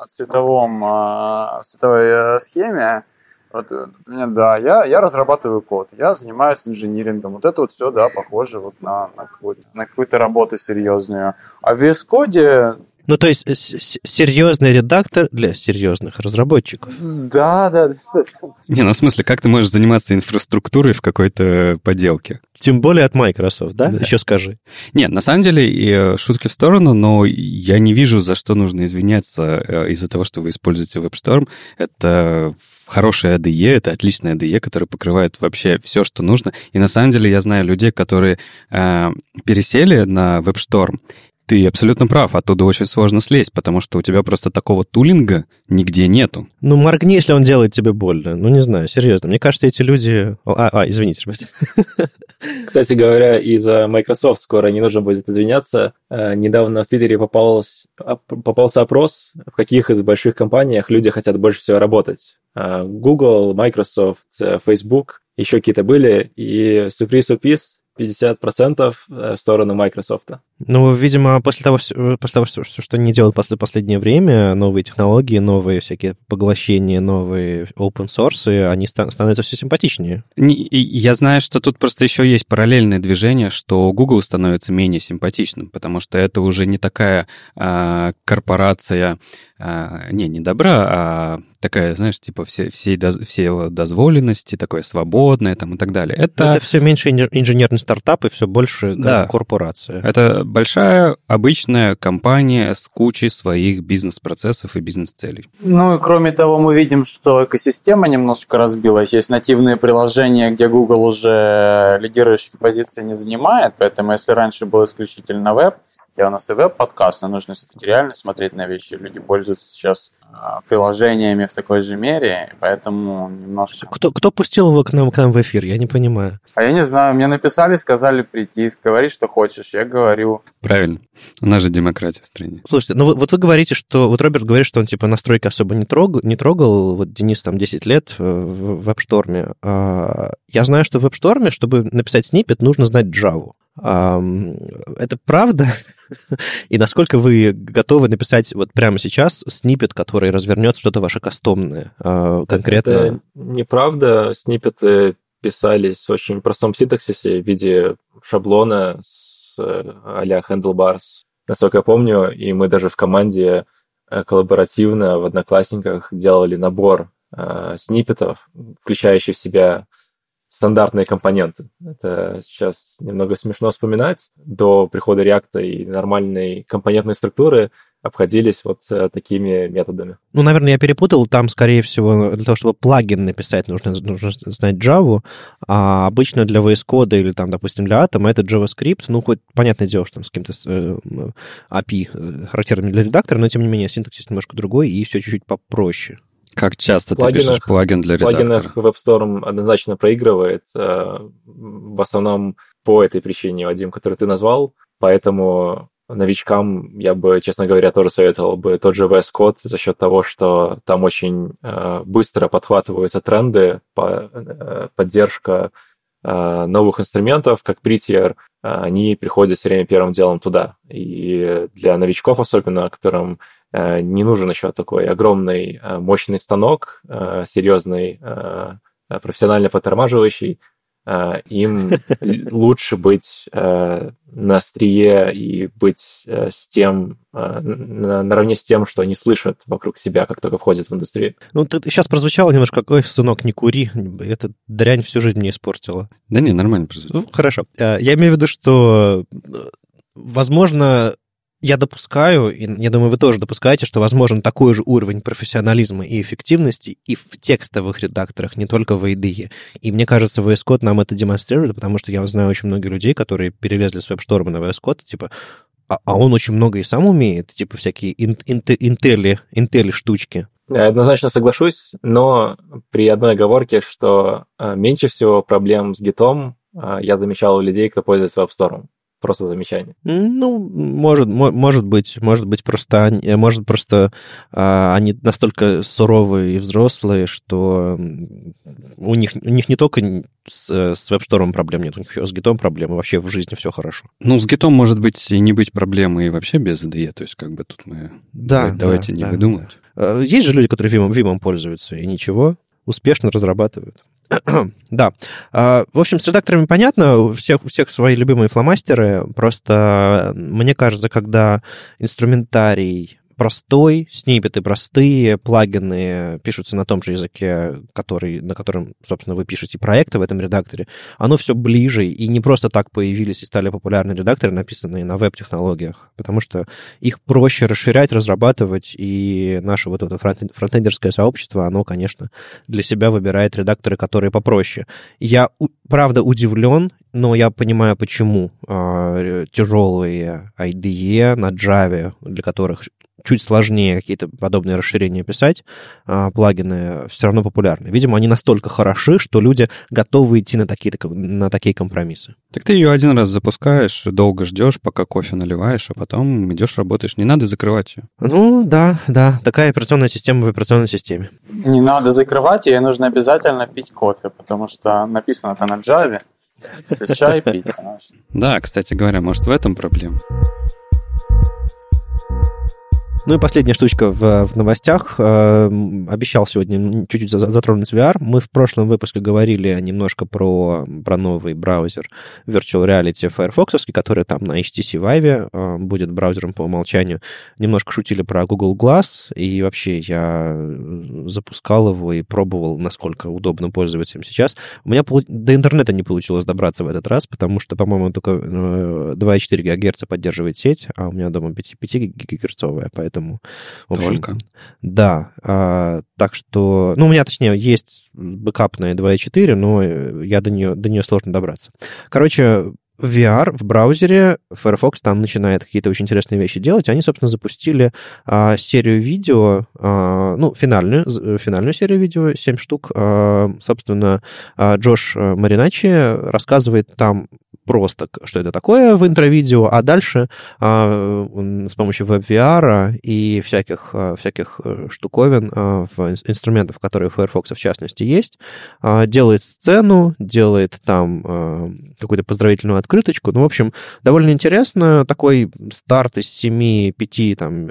э, цветовом, э, цветовой э, схеме, вот, да, я, я разрабатываю код, я занимаюсь инжинирингом. Вот это вот все, да, похоже вот на, на, какую-то, на какую-то работу серьезную. А в VS Code ну, то есть серьезный редактор для серьезных разработчиков. Да, да. Не, ну в смысле, как ты можешь заниматься инфраструктурой в какой-то поделке? Тем более от Microsoft, да? да. Еще скажи. Нет, на самом деле, и э, шутки в сторону, но я не вижу, за что нужно извиняться э, из-за того, что вы используете WebStorm. Это хорошая ADE, это отличная ADE, которая покрывает вообще все, что нужно. И на самом деле я знаю людей, которые э, пересели на WebStorm, ты абсолютно прав, оттуда очень сложно слезть, потому что у тебя просто такого тулинга нигде нету. Ну, моргни, если он делает тебе больно. Ну, не знаю, серьезно. Мне кажется, эти люди... А, а извините, ребят. Кстати говоря, из-за Microsoft скоро не нужно будет извиняться. Э, недавно в Твиттере попался, попался опрос, в каких из больших компаниях люди хотят больше всего работать. Э, Google, Microsoft, э, Facebook, еще какие-то были. И сюрприз-сюрприз, 50% в сторону Microsoft. Ну, видимо, после того, после того, что они делают после последнее время, новые технологии, новые всякие поглощения, новые open source, они становятся все симпатичнее. Я знаю, что тут просто еще есть параллельное движение, что Google становится менее симпатичным, потому что это уже не такая а, корпорация, а, не, не добра, а такая, знаешь, типа все, все, все дозволенности, такое свободное там и так далее. Это, это все меньше инженерный стартап и все больше да, корпорация. Это большая обычная компания с кучей своих бизнес-процессов и бизнес-целей. Ну и кроме того, мы видим, что экосистема немножко разбилась. Есть нативные приложения, где Google уже лидирующие позиции не занимает, поэтому если раньше был исключительно веб, я у нас и веб-подкаст, но нужно реально смотреть на вещи. Люди пользуются сейчас приложениями в такой же мере, поэтому немножко... Кто, кто пустил его к нам, к нам в эфир? Я не понимаю. А я не знаю, мне написали, сказали прийти, говори, что хочешь. Я говорю. Правильно. У нас же демократия в стране. Слушайте, ну вот вы говорите, что... Вот Роберт говорит, что он типа настройки особо не трогал, не трогал. Вот Денис там 10 лет э, в WebStorm. А, я знаю, что в WebStorm, чтобы написать снипет, нужно знать Java. Это правда? И насколько вы готовы написать вот прямо сейчас снипет, который развернет что-то ваше кастомное а, конкретно? Это неправда. Снипеты писались очень простом синтаксисе в виде шаблона с а-ля handlebars, насколько я помню, и мы даже в команде э, коллаборативно в Одноклассниках делали набор э, сниппетов, включающий в себя стандартные компоненты. Это сейчас немного смешно вспоминать. До прихода React и нормальной компонентной структуры обходились вот э, такими методами. Ну, наверное, я перепутал. Там, скорее всего, для того, чтобы плагин написать, нужно, нужно знать Java, а обычно для VS Code или, там, допустим, для Atom это JavaScript. Ну, хоть понятное дело, что там с каким-то э, API э, характерным для редактора, но, тем не менее, синтаксис немножко другой, и все чуть-чуть попроще. Как часто ты пишешь плагин для редактора? В плагинах WebStorm однозначно проигрывает. Э, в основном по этой причине, Вадим, который ты назвал. Поэтому новичкам я бы, честно говоря, тоже советовал бы тот же VS Code за счет того, что там очень э, быстро подхватываются тренды, э, поддержка новых инструментов, как Prettier, они приходят все время первым делом туда. И для новичков особенно, которым Э, не нужен еще такой огромный э, мощный станок, э, серьезный, профессионально подтормаживающий. Им лучше быть на острие и быть с тем, наравне с тем, что они слышат вокруг себя, как только входят в индустрию. Ну, ты сейчас прозвучало немножко, какой, сынок, не кури, эта дрянь всю жизнь мне испортила. Да не, нормально прозвучало. Ну, хорошо. Я имею в виду, что, возможно, я допускаю, и я думаю, вы тоже допускаете, что возможен такой же уровень профессионализма и эффективности и в текстовых редакторах, не только в IDE. И мне кажется, VS Code нам это демонстрирует, потому что я знаю очень многих людей, которые перелезли с WebStorm на VS Code, типа, а, а он очень много и сам умеет, типа всякие интели, интели штучки. Я однозначно соглашусь, но при одной оговорке, что а, меньше всего проблем с гитом а, я замечал у людей, кто пользуется WebStorm. Просто замечание. Ну, может, может быть, может быть просто, может просто а, они настолько суровые и взрослые, что у них, у них не только с, с WebStorm проблем нет, у них еще с гитом проблемы, вообще в жизни все хорошо. Ну, с гитом может быть и не быть проблемы и вообще без IDE, то есть как бы тут мы... Да, Давайте да, не да, выдумывать. Да. Есть же люди, которые Vim, Vim пользуются, и ничего, успешно разрабатывают. да. А, в общем, с редакторами понятно, у всех, у всех свои любимые фломастеры. Просто мне кажется, когда инструментарий простой, сниппеты простые, плагины пишутся на том же языке, который, на котором, собственно, вы пишете проекты в этом редакторе, оно все ближе, и не просто так появились и стали популярны редакторы, написанные на веб-технологиях, потому что их проще расширять, разрабатывать, и наше вот это фронтендерское сообщество, оно, конечно, для себя выбирает редакторы, которые попроще. Я, правда, удивлен, но я понимаю, почему э, тяжелые IDE на Java, для которых чуть сложнее какие-то подобные расширения писать, а, плагины все равно популярны. Видимо, они настолько хороши, что люди готовы идти на такие, на такие компромиссы. Так ты ее один раз запускаешь, долго ждешь, пока кофе наливаешь, а потом идешь работаешь. Не надо закрывать ее. Ну, да, да. Такая операционная система в операционной системе. Не надо закрывать ее, нужно обязательно пить кофе, потому что написано это на Java. Чай пить, конечно. Да, кстати говоря, может, в этом проблема. Ну и последняя штучка в, в новостях. Э, обещал сегодня чуть-чуть затронуть VR. Мы в прошлом выпуске говорили немножко про, про новый браузер Virtual Reality Firefox, который там на HTC Vive э, будет браузером по умолчанию. Немножко шутили про Google Glass, и вообще я запускал его и пробовал, насколько удобно пользоваться им сейчас. У меня до интернета не получилось добраться в этот раз, потому что, по-моему, только 2,4 э, ГГц поддерживает сеть, а у меня дома 5, 5 гигагерцовая, поэтому поэтому... Общем, Только? Да. А, так что... Ну, у меня, точнее, есть бэкап на 2.4, но я до нее, до нее сложно добраться. Короче, VR в браузере Firefox там начинает какие-то очень интересные вещи делать. Они, собственно, запустили а, серию видео, а, ну, финальную, финальную серию видео, 7 штук. А, собственно, а, Джош Мариначи рассказывает там просто, что это такое в интро-видео, а дальше а, с помощью веб-VR и всяких, а, всяких э, штуковин, а, инструментов, которые в Firefox в частности есть, а, делает сцену, делает там а, какую-то поздравительную открыточку. Ну, в общем, довольно интересно. Такой старт из 7-5, там,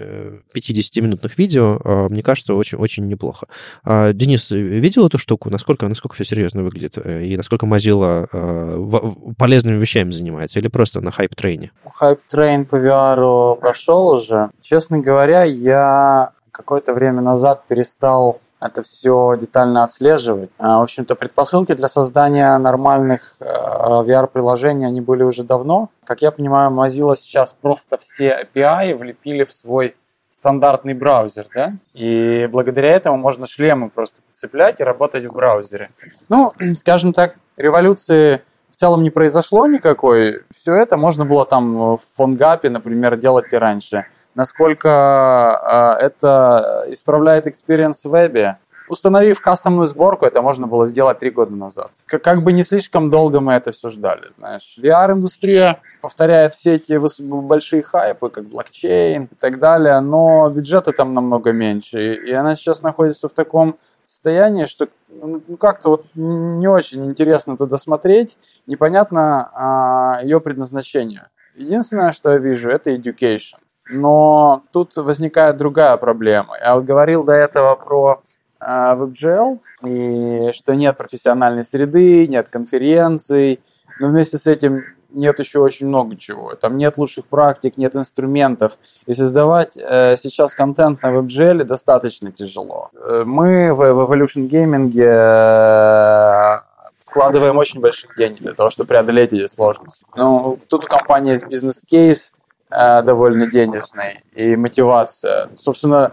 50-минутных э, видео, а, мне кажется, очень-очень неплохо. А, Денис, видел эту штуку? Насколько, насколько все серьезно выглядит? Э, и насколько Mozilla а, полезными вещами занимается? Или просто на hype train е? Hype train по VR прошел уже. Честно говоря, я какое-то время назад перестал это все детально отслеживать. А, в общем-то, предпосылки для создания нормальных э, VR-приложений, они были уже давно. Как я понимаю, Mozilla сейчас просто все API влепили в свой стандартный браузер, да? И благодаря этому можно шлемы просто подцеплять и работать в браузере. Ну, скажем так, революции целом не произошло никакой. Все это можно было там в фонгапе, например, делать и раньше насколько а, это исправляет experience в вебе. Установив кастомную сборку, это можно было сделать три года назад. Как, как бы не слишком долго мы это все ждали, знаешь. VR-индустрия повторяет все эти большие хайпы, как блокчейн и так далее, но бюджеты там намного меньше. И она сейчас находится в таком состоянии, что ну, ну, как-то вот не очень интересно туда смотреть, непонятно а, ее предназначение. Единственное, что я вижу, это education. Но тут возникает другая проблема. Я вот говорил до этого про э, WebGL, и что нет профессиональной среды, нет конференций, но вместе с этим нет еще очень много чего. Там нет лучших практик, нет инструментов. И создавать э, сейчас контент на WebGL достаточно тяжело. Э, мы в, в Evolution Gaming э, вкладываем очень большие деньги для того, чтобы преодолеть эти сложности. Ну, тут у компании есть бизнес-кейс, Э, довольно денежной и мотивация. Собственно,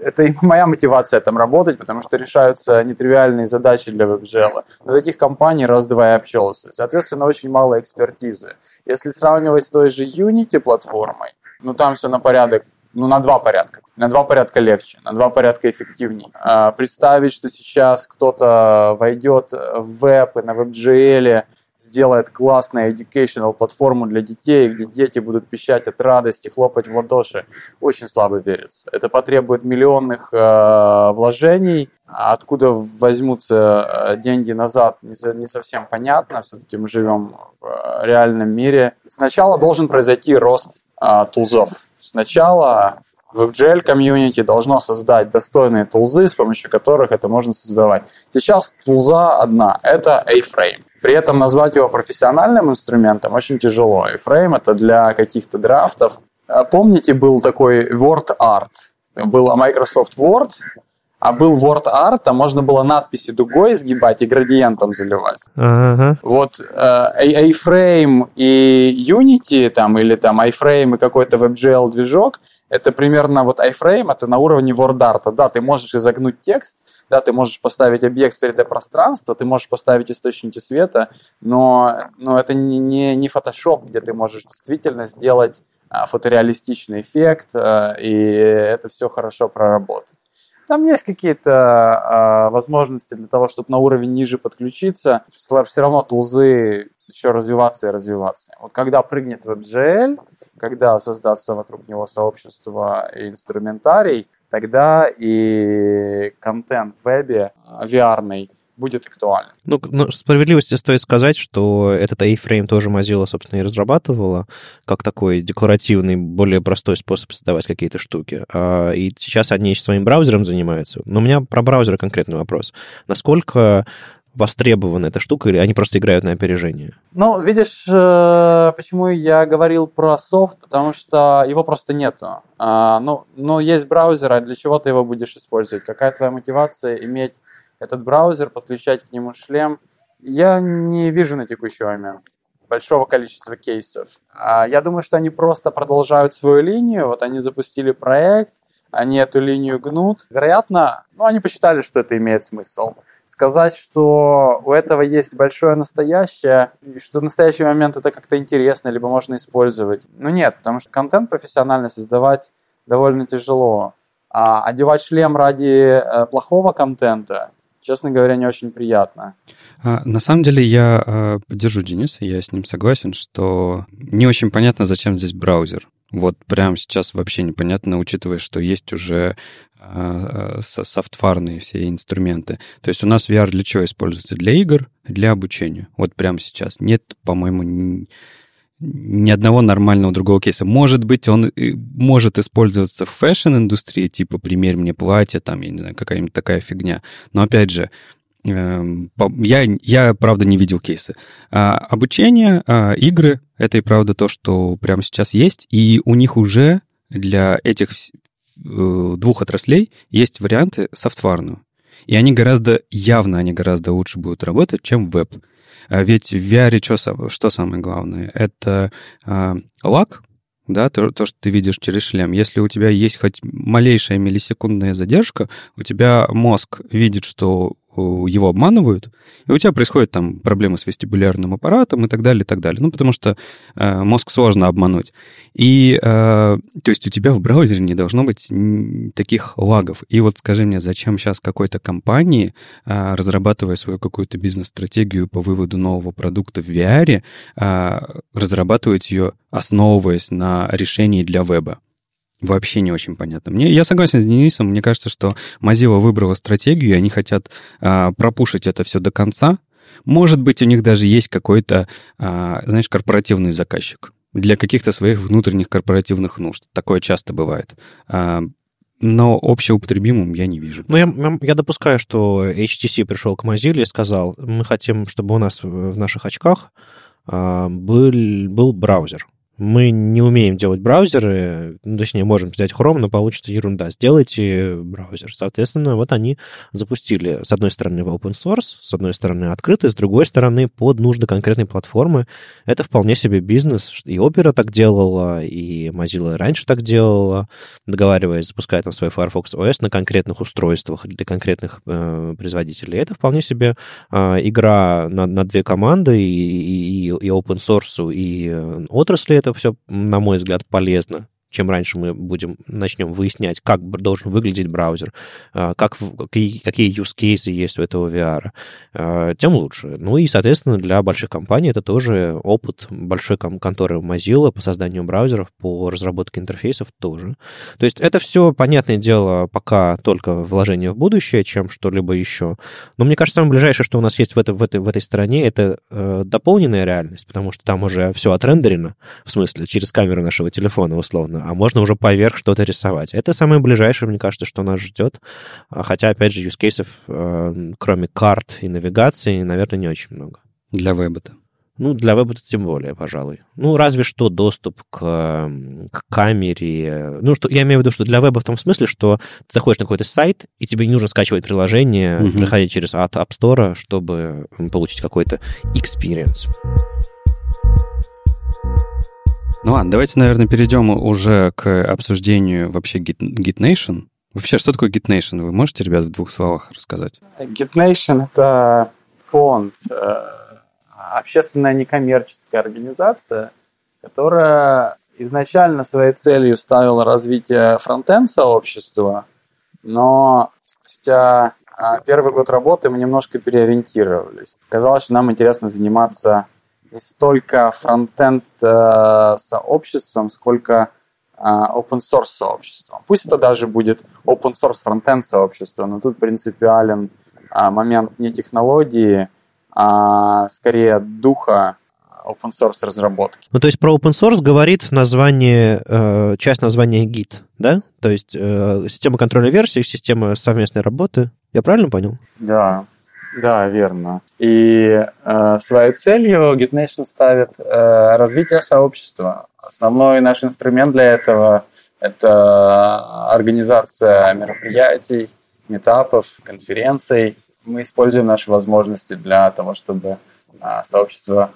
это и моя мотивация там работать, потому что решаются нетривиальные задачи для. Но таких компаний раз-два и общался. Соответственно, очень мало экспертизы. Если сравнивать с той же Unity платформой, ну там все на порядок, ну на два порядка. На два порядка легче, на два порядка эффективнее. А представить, что сейчас кто-то войдет в веб и на WebGL сделает классную educational платформу для детей, где дети будут пищать от радости, хлопать в ладоши, очень слабо верится. Это потребует миллионных э, вложений, откуда возьмутся э, деньги назад, не, не совсем понятно. Все-таки мы живем в э, реальном мире. Сначала должен произойти рост э, тулзов. Сначала WebGL комьюнити должно создать достойные тулзы, с помощью которых это можно создавать. Сейчас тулза одна, это A-Frame. При этом назвать его профессиональным инструментом очень тяжело. A-Frame это для каких-то драфтов. А помните, был такой Word Art? Был Microsoft Word, а был Word Art, а можно было надписи дугой сгибать и градиентом заливать. Uh-huh. Вот э, A-Frame и Unity, там, или там iFrame и какой-то WebGL движок, это примерно вот iFrame, это на уровне WordArt. Да, ты можешь изогнуть текст, да, ты можешь поставить объект в 3D-пространство, ты можешь поставить источники света, но, но это не, не, не Photoshop, где ты можешь действительно сделать а, фотореалистичный эффект, а, и это все хорошо проработать. Там есть какие-то а, возможности для того, чтобы на уровень ниже подключиться. Все равно тулзы еще развиваться и развиваться. Вот когда прыгнет WebGL, когда создастся вокруг него сообщество и инструментарий, тогда и контент в вебе VR будет актуален. Ну, ну, справедливости стоит сказать, что этот A-Frame тоже Mozilla, собственно, и разрабатывала, как такой декларативный, более простой способ создавать какие-то штуки. А, и сейчас они своим браузером занимаются. Но у меня про браузеры конкретный вопрос. Насколько востребована эта штука, или они просто играют на опережение? Ну, видишь, э, почему я говорил про софт, потому что его просто нету. А, ну, ну, есть браузер, а для чего ты его будешь использовать? Какая твоя мотивация иметь этот браузер, подключать к нему шлем? Я не вижу на текущий момент большого количества кейсов. А, я думаю, что они просто продолжают свою линию. Вот они запустили проект, они эту линию гнут. Вероятно, ну, они посчитали, что это имеет смысл. Сказать, что у этого есть большое настоящее, и что в настоящий момент это как-то интересно, либо можно использовать. Ну нет, потому что контент профессионально создавать довольно тяжело. А одевать шлем ради э, плохого контента, честно говоря, не очень приятно. А, на самом деле я а, поддержу Дениса, я с ним согласен, что не очень понятно, зачем здесь браузер. Вот прямо сейчас вообще непонятно, учитывая, что есть уже а, софтварные все инструменты. То есть у нас VR для чего используется? Для игр, для обучения. Вот прямо сейчас. Нет, по-моему, ни одного нормального другого кейса. Может быть, он может использоваться в fashion-индустрии, типа «примерь мне платье», там, я не знаю, какая-нибудь такая фигня. Но, опять же, эм, я, я правда, не видел кейсы. А обучение, а игры — это и правда то, что прямо сейчас есть, и у них уже для этих э, двух отраслей есть варианты софтварные. И они гораздо, явно они гораздо лучше будут работать, чем веб. А ведь в VR что, что самое главное? Это а, лак, да, то, то, что ты видишь через шлем. Если у тебя есть хоть малейшая миллисекундная задержка, у тебя мозг видит, что его обманывают, и у тебя происходят там проблемы с вестибулярным аппаратом и так далее, и так далее. Ну, потому что э, мозг сложно обмануть. И, э, то есть у тебя в браузере не должно быть таких лагов. И вот скажи мне, зачем сейчас какой-то компании, э, разрабатывая свою какую-то бизнес-стратегию по выводу нового продукта в VR, э, разрабатывать ее, основываясь на решении для веба? Вообще не очень понятно. Мне, я согласен с Денисом, мне кажется, что Mozilla выбрала стратегию, и они хотят а, пропушить это все до конца. Может быть, у них даже есть какой-то, а, знаешь, корпоративный заказчик для каких-то своих внутренних корпоративных нужд. Такое часто бывает. А, но общеупотребимым я не вижу. Ну, я, я допускаю, что HTC пришел к Mozilla и сказал, мы хотим, чтобы у нас в наших очках а, был, был браузер мы не умеем делать браузеры, ну, точнее, можем взять Chrome, но получится ерунда. Сделайте браузер. Соответственно, вот они запустили, с одной стороны, open source, с одной стороны, открытый, с другой стороны, под нужды конкретной платформы. Это вполне себе бизнес. И Opera так делала, и Mozilla раньше так делала, договариваясь, запуская там свой Firefox OS на конкретных устройствах для конкретных э, производителей. Это вполне себе э, игра на, на две команды, и, и, и open source, и э, отрасли это все, на мой взгляд, полезно чем раньше мы будем, начнем выяснять, как должен выглядеть браузер, а, как, какие, use cases есть у этого VR, а, тем лучше. Ну и, соответственно, для больших компаний это тоже опыт большой конторы Mozilla по созданию браузеров, по разработке интерфейсов тоже. То есть это все, понятное дело, пока только вложение в будущее, чем что-либо еще. Но мне кажется, самое ближайшее, что у нас есть в, это, в, этой, в этой стороне, это э, дополненная реальность, потому что там уже все отрендерено, в смысле, через камеру нашего телефона, условно, а можно уже поверх что-то рисовать. Это самое ближайшее, мне кажется, что нас ждет. А, хотя, опять же, юзкейсов, э, кроме карт и навигации, наверное, не очень много. Для веба-то. Ну, для веба тем более, пожалуй. Ну, разве что доступ к, к камере. Ну, что, я имею в виду, что для веба в том смысле, что ты заходишь на какой-то сайт, и тебе не нужно скачивать приложение, угу. проходить через App Store, чтобы получить какой-то experience. Ну ладно, давайте, наверное, перейдем уже к обсуждению вообще Git, GitNation. Вообще, что такое GitNation? Вы можете, ребят, в двух словах рассказать? GitNation — это фонд, э, общественная некоммерческая организация, которая изначально своей целью ставила развитие фронтенд сообщества, но спустя а, первый год работы мы немножко переориентировались. Казалось, что нам интересно заниматься не столько фронтенд э, сообществом, сколько э, open source сообществом. Пусть это даже будет open source фронтенд сообщество, но тут принципиален э, момент не технологии, а скорее духа open source разработки. Ну, то есть про open source говорит название, э, часть названия Git, да? То есть э, система контроля версий, система совместной работы. Я правильно понял? Да. Да, верно. И э, своей целью GitNation ставит э, развитие сообщества. Основной наш инструмент для этого – это организация мероприятий, метапов, конференций. Мы используем наши возможности для того, чтобы э, сообщество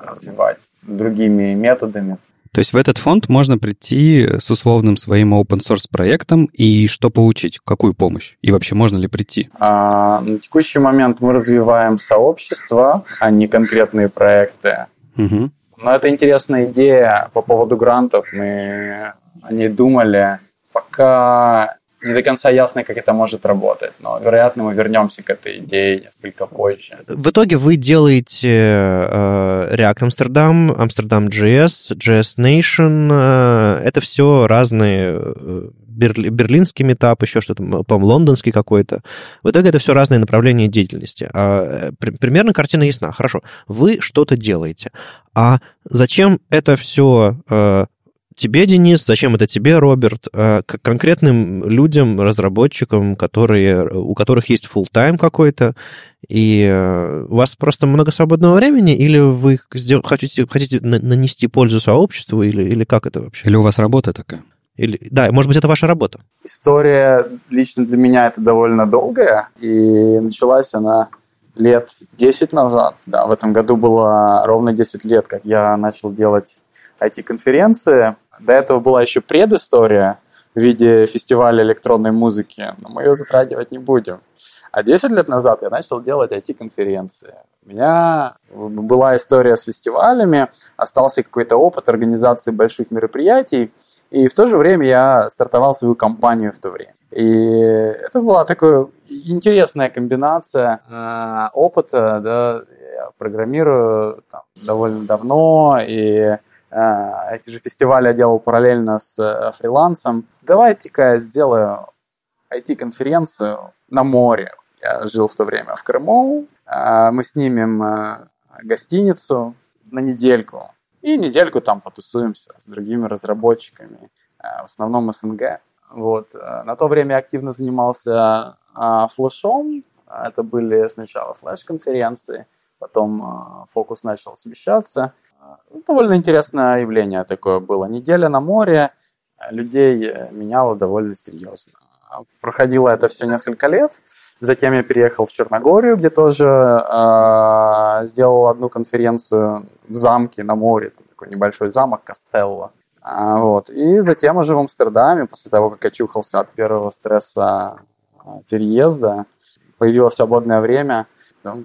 развивать другими методами. То есть в этот фонд можно прийти с условным своим open source проектом и что получить? Какую помощь? И вообще можно ли прийти? А, на текущий момент мы развиваем сообщество, а не конкретные проекты. Угу. Но это интересная идея по поводу грантов. Мы о ней думали. Пока не до конца ясно, как это может работать, но, вероятно, мы вернемся к этой идее несколько позже. В итоге вы делаете э, React Amsterdam, Amsterdam JS, JS Nation. Э, это все разные э, берли, берлинский метап, еще что-то, по-моему, лондонский какой-то. В итоге это все разные направления деятельности. А, при, примерно картина ясна. Хорошо, вы что-то делаете. А зачем это все э, тебе, Денис, зачем это тебе, Роберт, э, к конкретным людям, разработчикам, которые, у которых есть full тайм какой-то, и э, у вас просто много свободного времени, или вы хотите, хотите нанести пользу сообществу, или, или как это вообще? Или у вас работа такая? Или, да, может быть, это ваша работа? История лично для меня это довольно долгая, и началась она лет 10 назад. Да, в этом году было ровно 10 лет, как я начал делать IT-конференции. До этого была еще предыстория в виде фестиваля электронной музыки, но мы ее затрагивать не будем. А 10 лет назад я начал делать IT-конференции. У меня была история с фестивалями, остался какой-то опыт организации больших мероприятий, и в то же время я стартовал свою компанию в то время. И это была такая интересная комбинация э, опыта. Да, я программирую там, довольно давно, и эти же фестивали я делал параллельно с э, фрилансом. Давайте-ка я сделаю IT-конференцию на море. Я жил в то время в Крыму. Э, мы снимем гостиницу на недельку. И недельку там потусуемся с другими разработчиками, в основном СНГ. Вот. На то время я активно занимался флешом. Это были сначала флеш-конференции, потом фокус начал смещаться. Ну, довольно интересное явление такое было. Неделя на море людей э, меняло довольно серьезно. Проходило это все несколько лет. Затем я переехал в Черногорию, где тоже э, сделал одну конференцию в замке на море, там такой небольшой замок Костелло. А, вот. И затем уже в Амстердаме, после того, как очухался от первого стресса а, переезда, появилось свободное время.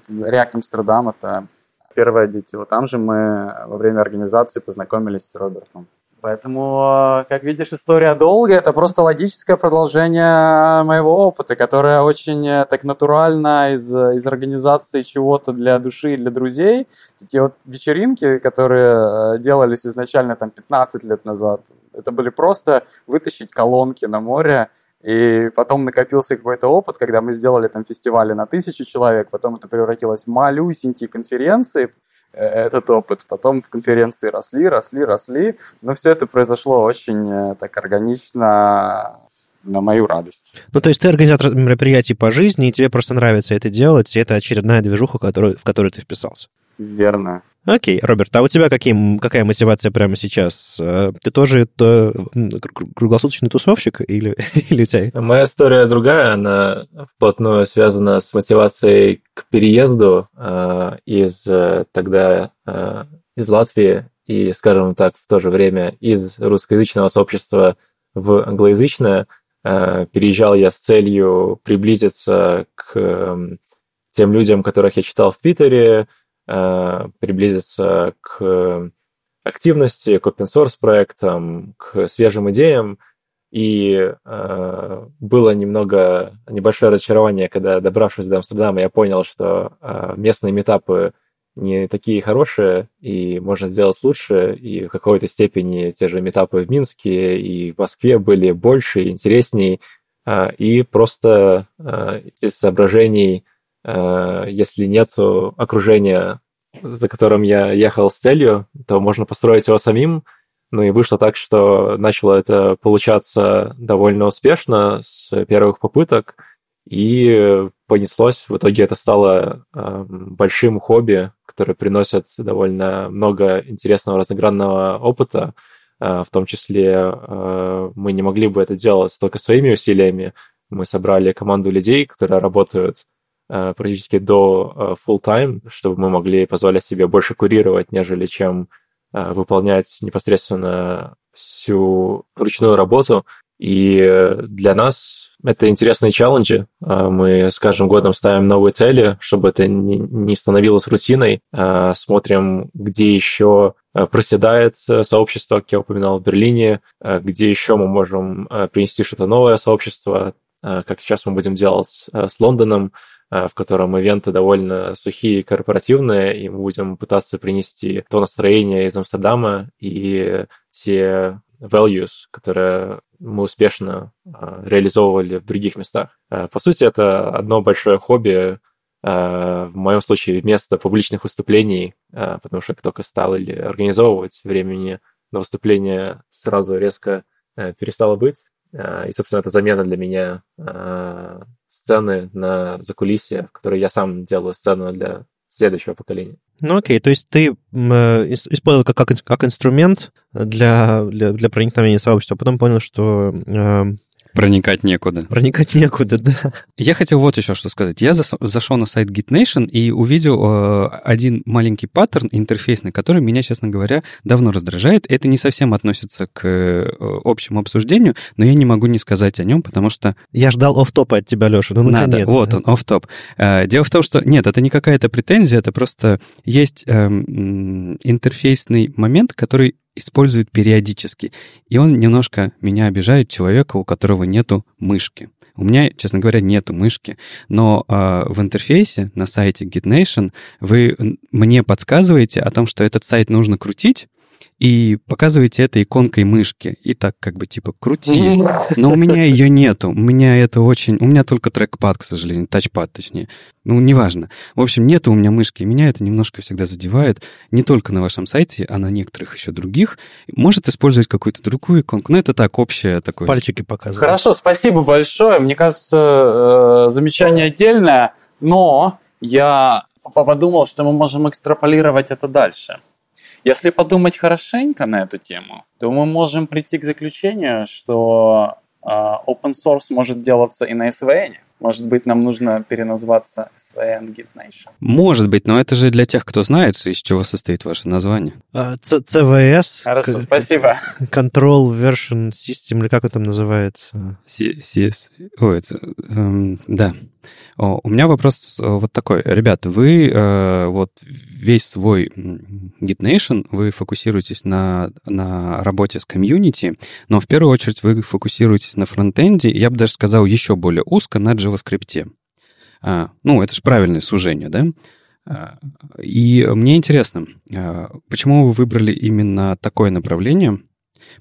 Реакт Амстердам – это первое дитё. Там же мы во время организации познакомились с Робертом. Поэтому, как видишь, история долгая. Это просто логическое продолжение моего опыта, которое очень э, так натурально из, из организации чего-то для души и для друзей. Такие вот вечеринки, которые э, делались изначально там 15 лет назад, это были просто вытащить колонки на море и потом накопился какой-то опыт, когда мы сделали там фестивали на тысячу человек, потом это превратилось в малюсенькие конференции, э, этот опыт. Потом в конференции росли, росли, росли. Но все это произошло очень э, так органично на мою радость. Ну, то есть ты организатор мероприятий по жизни, и тебе просто нравится это делать, и это очередная движуха, которую, в которую ты вписался. Верно. Окей, Роберт, а у тебя какие, какая мотивация прямо сейчас? Э, ты тоже то, круглосуточный тусовщик или, или у тебя? Моя история другая, она вплотную связана с мотивацией к переезду э, из э, тогда э, из Латвии и, скажем так, в то же время из русскоязычного сообщества в англоязычное. Э, переезжал я с целью приблизиться к тем людям, которых я читал в Твиттере, приблизиться к активности, к open source проектам, к свежим идеям. И э, было немного небольшое разочарование, когда, добравшись до Амстердама, я понял, что э, местные метапы не такие хорошие, и можно сделать лучше, и в какой-то степени те же метапы в Минске и в Москве были больше, интересней, э, и просто э, из соображений Э, если нет окружения, за которым я ехал с целью, то можно построить его самим. Ну и вышло так, что начало это получаться довольно успешно с первых попыток, и понеслось. В итоге это стало э, большим хобби, которое приносит довольно много интересного разнообразного опыта. Э, в том числе мы не могли бы это делать только своими усилиями. Мы собрали команду людей, которые работают Э, практически до э, full time, чтобы мы могли позволять себе больше курировать, нежели чем выполнять непосредственно всю ручную работу. И для нас это интересные челленджи. Мы с каждым годом ставим новые цели, чтобы это не становилось рутиной. Смотрим, где еще проседает сообщество, как я упоминал в Берлине, где еще мы можем принести что-то новое сообщество, как сейчас мы будем делать с Лондоном, в котором ивенты довольно сухие и корпоративные, и мы будем пытаться принести то настроение из Амстердама и те values, которые мы успешно реализовывали в других местах. По сути, это одно большое хобби, в моем случае вместо публичных выступлений, потому что только стал или организовывать времени на выступление сразу резко перестало быть. И, собственно, это замена для меня сцены на закулисье, в которой я сам делаю сцену для следующего поколения. Ну окей, то есть ты э, использовал как, как, как инструмент для, для, для проникновения сообщества, а потом понял, что э, Проникать некуда. Проникать некуда, да. Я хотел вот еще что сказать. Я зашел на сайт GitNation и увидел э, один маленький паттерн интерфейсный, который меня, честно говоря, давно раздражает. Это не совсем относится к э, общему обсуждению, но я не могу не сказать о нем, потому что... Я ждал офф-топа от тебя, Леша, ну наконец Надо, вот он, офф-топ. Э, дело в том, что нет, это не какая-то претензия, это просто есть э, интерфейсный момент, который использует периодически. И он немножко меня обижает, человека, у которого нету мышки. У меня, честно говоря, нету мышки, но э, в интерфейсе на сайте GitNation вы мне подсказываете о том, что этот сайт нужно крутить, и показываете это иконкой мышки. И так как бы типа крути. Но у меня ее нету. У меня это очень... У меня только трекпад, к сожалению, тачпад точнее. Ну, неважно. В общем, нету у меня мышки. И меня это немножко всегда задевает. Не только на вашем сайте, а на некоторых еще других. Может использовать какую-то другую иконку. Но это так, общее такое. Пальчики показывают. Хорошо, спасибо большое. Мне кажется, э, замечание отдельное. Но я подумал, что мы можем экстраполировать это дальше. Если подумать хорошенько на эту тему, то мы можем прийти к заключению, что э, open source может делаться и на SVN. Может быть, нам нужно переназваться SVN Git Nation. Может быть, но это же для тех, кто знает, из чего состоит ваше название. CVS. А, Хорошо, спасибо. Control Version System, или как он там называется? CS. Ой, это, эм, да. О, у меня вопрос э, вот такой. Ребят, вы э, вот весь свой Git Nation, вы фокусируетесь на, на работе с комьюнити, но в первую очередь вы фокусируетесь на фронтенде, я бы даже сказал еще более узко на JavaScript. А, ну, это же правильное сужение, да? А, и мне интересно, а, почему вы выбрали именно такое направление?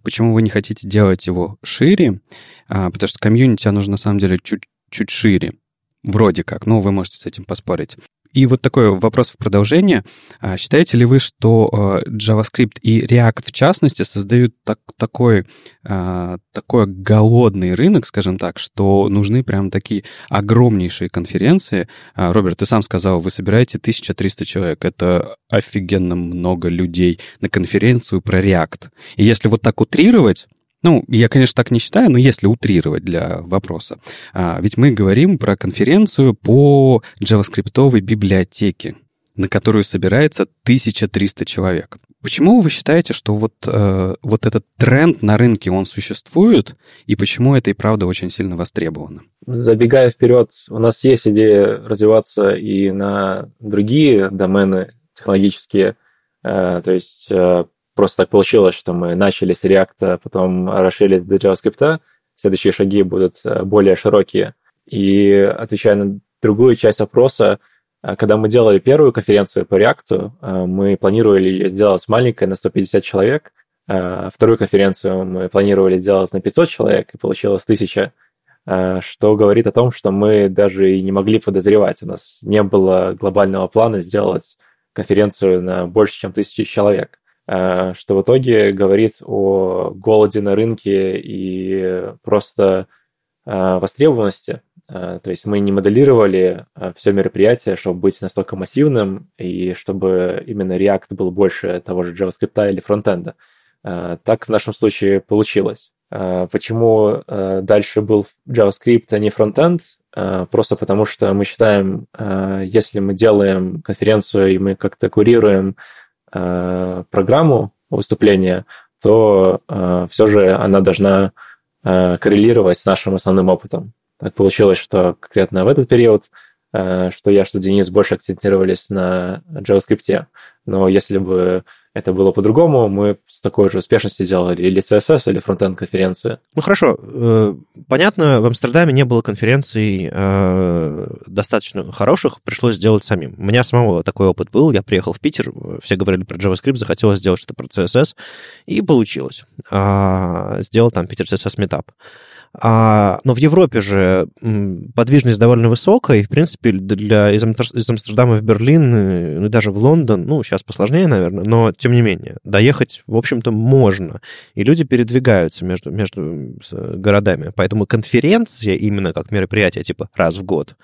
Почему вы не хотите делать его шире? А, потому что комьюнити, оно же на самом деле чуть, чуть шире. Вроде как, ну, вы можете с этим поспорить. И вот такой вопрос в продолжение. А, считаете ли вы, что а, JavaScript и React в частности создают так, такой, а, такой голодный рынок, скажем так, что нужны прям такие огромнейшие конференции? Роберт, ты сам сказал, вы собираете 1300 человек. Это офигенно много людей на конференцию про React. И если вот так утрировать, ну, я, конечно, так не считаю, но если утрировать для вопроса, а, ведь мы говорим про конференцию по JavaScript библиотеке, на которую собирается 1300 человек. Почему вы считаете, что вот, э, вот этот тренд на рынке, он существует, и почему это и правда очень сильно востребовано? Забегая вперед, у нас есть идея развиваться и на другие домены технологические, э, то есть э, просто так получилось, что мы начали с React, а потом расширили до JavaScript. Следующие шаги будут э, более широкие. И отвечая на другую часть вопроса, э, когда мы делали первую конференцию по React, э, мы планировали ее сделать маленькой на 150 человек. Вторую конференцию мы планировали делать на 500 человек, и получилось 1000 что говорит о том, что мы даже и не могли подозревать. У нас не было глобального плана сделать конференцию на больше, чем тысячи человек. Э, что в итоге говорит о голоде на рынке и просто э, востребованности. Э, то есть мы не моделировали все мероприятие, чтобы быть настолько массивным и чтобы именно React был больше того же JavaScript или фронтенда. Так в нашем случае получилось. Почему дальше был JavaScript, а не фронтенд? Просто потому что мы считаем, если мы делаем конференцию и мы как-то курируем Э, программу выступления, то все же она должна коррелировать с нашим основным опытом. Так получилось, что конкретно в этот период что я, что Денис больше акцентировались на JavaScript. Но если бы это было по-другому, мы с такой же успешностью сделали или CSS, или фронтенд конференции. Ну хорошо, э, понятно, в Амстердаме не было конференций э, достаточно хороших, пришлось сделать самим. У меня самого такой опыт был, я приехал в Питер, все говорили про JavaScript, захотелось сделать что-то про CSS, и получилось. А, сделал там Питер CSS Meetup. А, но в Европе же подвижность довольно высокая, и, в принципе, для, из, из Амстердама в Берлин, э, ну и даже в Лондон, ну, сейчас посложнее, наверное, но, тем не менее, доехать, в общем-то, можно. И люди передвигаются между, между городами. Поэтому конференция именно как мероприятие, типа раз в год,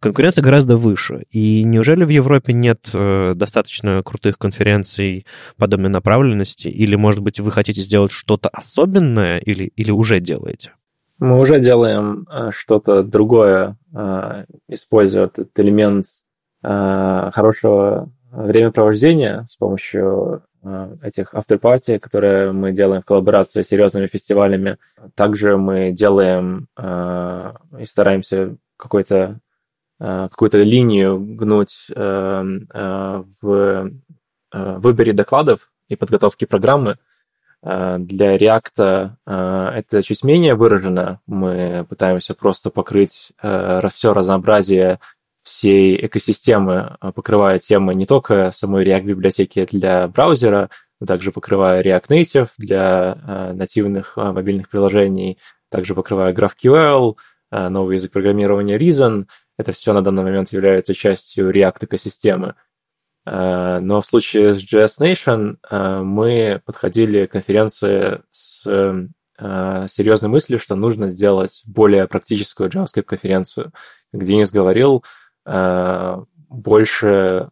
конкуренция гораздо выше. И неужели в Европе нет э, достаточно крутых конференций подобной направленности? Или, может быть, вы хотите сделать что-то особенное или, или уже делаете? Мы уже делаем э, что-то другое, э, используя этот элемент э, хорошего времяпровождения с помощью этих after которые мы делаем в коллаборации с серьезными фестивалями. Также мы делаем и стараемся какой-то какую-то линию гнуть в выборе докладов и подготовке программы, для React э, это чуть менее выражено. Мы пытаемся просто покрыть э, все разнообразие всей экосистемы, покрывая темы не только самой React-библиотеки для браузера, но также покрывая React Native для нативных мобильных приложений, также покрывая GraphQL, новый язык программирования Reason. Это все на данный момент является частью React-экосистемы. Э, но в случае с JS Nation э, мы подходили к конференции с э, серьезной мыслью, что нужно сделать более практическую JavaScript-конференцию. Как Денис говорил, больше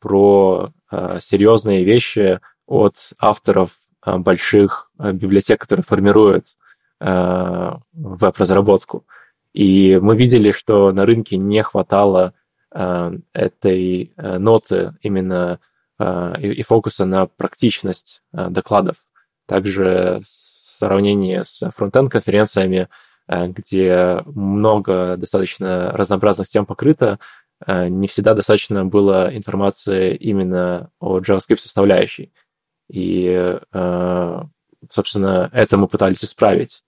про серьезные вещи от авторов больших библиотек, которые формируют веб-разработку. И мы видели, что на рынке не хватало этой э, ноты именно э, и фокуса на практичность докладов. Также в сравнении с фронтенд-конференциями, где много достаточно разнообразных тем покрыто, не всегда достаточно было информации именно о JavaScript составляющей. И, собственно, это мы пытались исправить.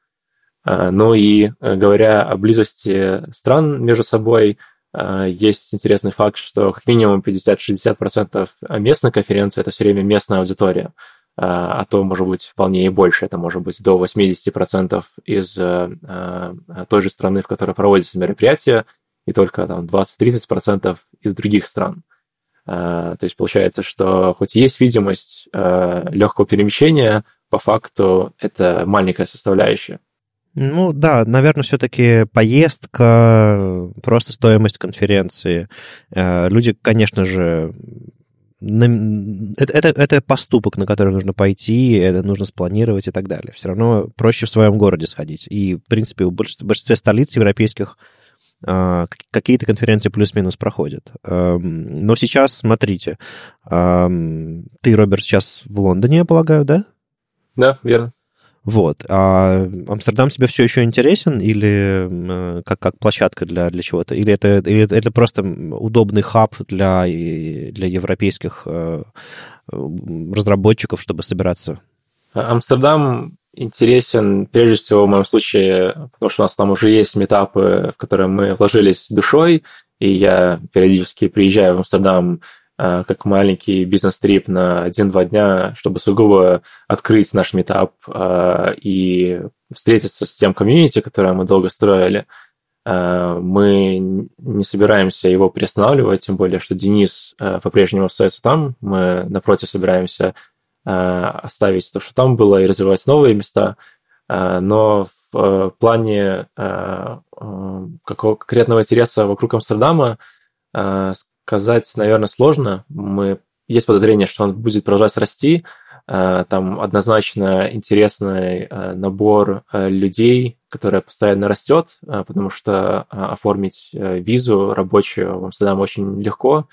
Ну и говоря о близости стран между собой, есть интересный факт, что как минимум 50-60% местной конференции это все время местная аудитория, а, а то может быть вполне и больше, это может быть до 80% из а, той же страны, в которой проводится мероприятие, и только там 20-30% из других стран. То есть получается, что хоть и есть видимость легкого перемещения, по факту это маленькая составляющая. Ну да, наверное, все-таки поездка, просто стоимость конференции. Э, люди, конечно же, это, это, это поступок, на который нужно пойти, это нужно спланировать и так далее. Все равно проще в своем городе сходить. И, в принципе, в большинстве, большинстве столиц европейских а, какие-то конференции плюс-минус проходят. Эм, но сейчас, смотрите, эм, ты, Роберт, сейчас в Лондоне, я полагаю, да? Да, верно. Вот. А Амстердам тебе все еще интересен или э, как, как площадка для, для чего-то? Или это, или это просто удобный хаб для, для европейских э, разработчиков, чтобы собираться? Амстердам интересен прежде всего в моем случае, потому что у нас там уже есть метапы, в которые мы вложились душой, и я периодически приезжаю в Амстердам как маленький бизнес-трип на один-два дня, чтобы сугубо открыть наш метап э, и встретиться с тем комьюнити, которое мы долго строили. Э, мы не собираемся его перестанавливать, тем более, что Денис по-прежнему остается там. Мы, напротив, собираемся оставить то, что там было, и развивать новые места. Но в плане какого конкретного интереса вокруг Амстердама сказать, наверное, сложно. Мы... Есть подозрение, что он будет продолжать расти. Э, там однозначно интересный э, набор э, людей, который постоянно растет, потому что оформить визу рабочую в Амстердам очень легко.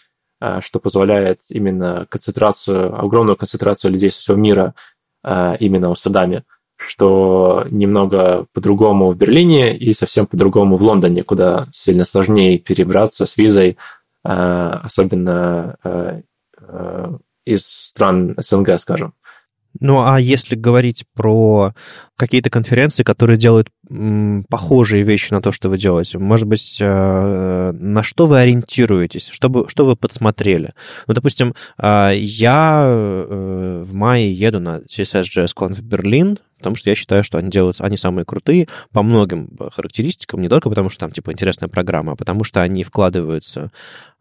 что позволяет именно концентрацию, огромную концентрацию людей со всего мира именно в Амстердаме, что немного по-другому в Берлине и совсем по-другому в Лондоне, куда сильно сложнее перебраться с визой, особенно из стран СНГ, скажем. Ну, а если говорить про какие-то конференции, которые делают м, похожие вещи на то, что вы делаете, может быть, э, на что вы ориентируетесь, что, бы, что вы подсмотрели? Ну, допустим, э, я э, в мае еду на CSS.js Conf в Берлин, потому что я считаю, что они делают, они самые крутые по многим характеристикам, не только потому, что там, типа, интересная программа, а потому что они вкладываются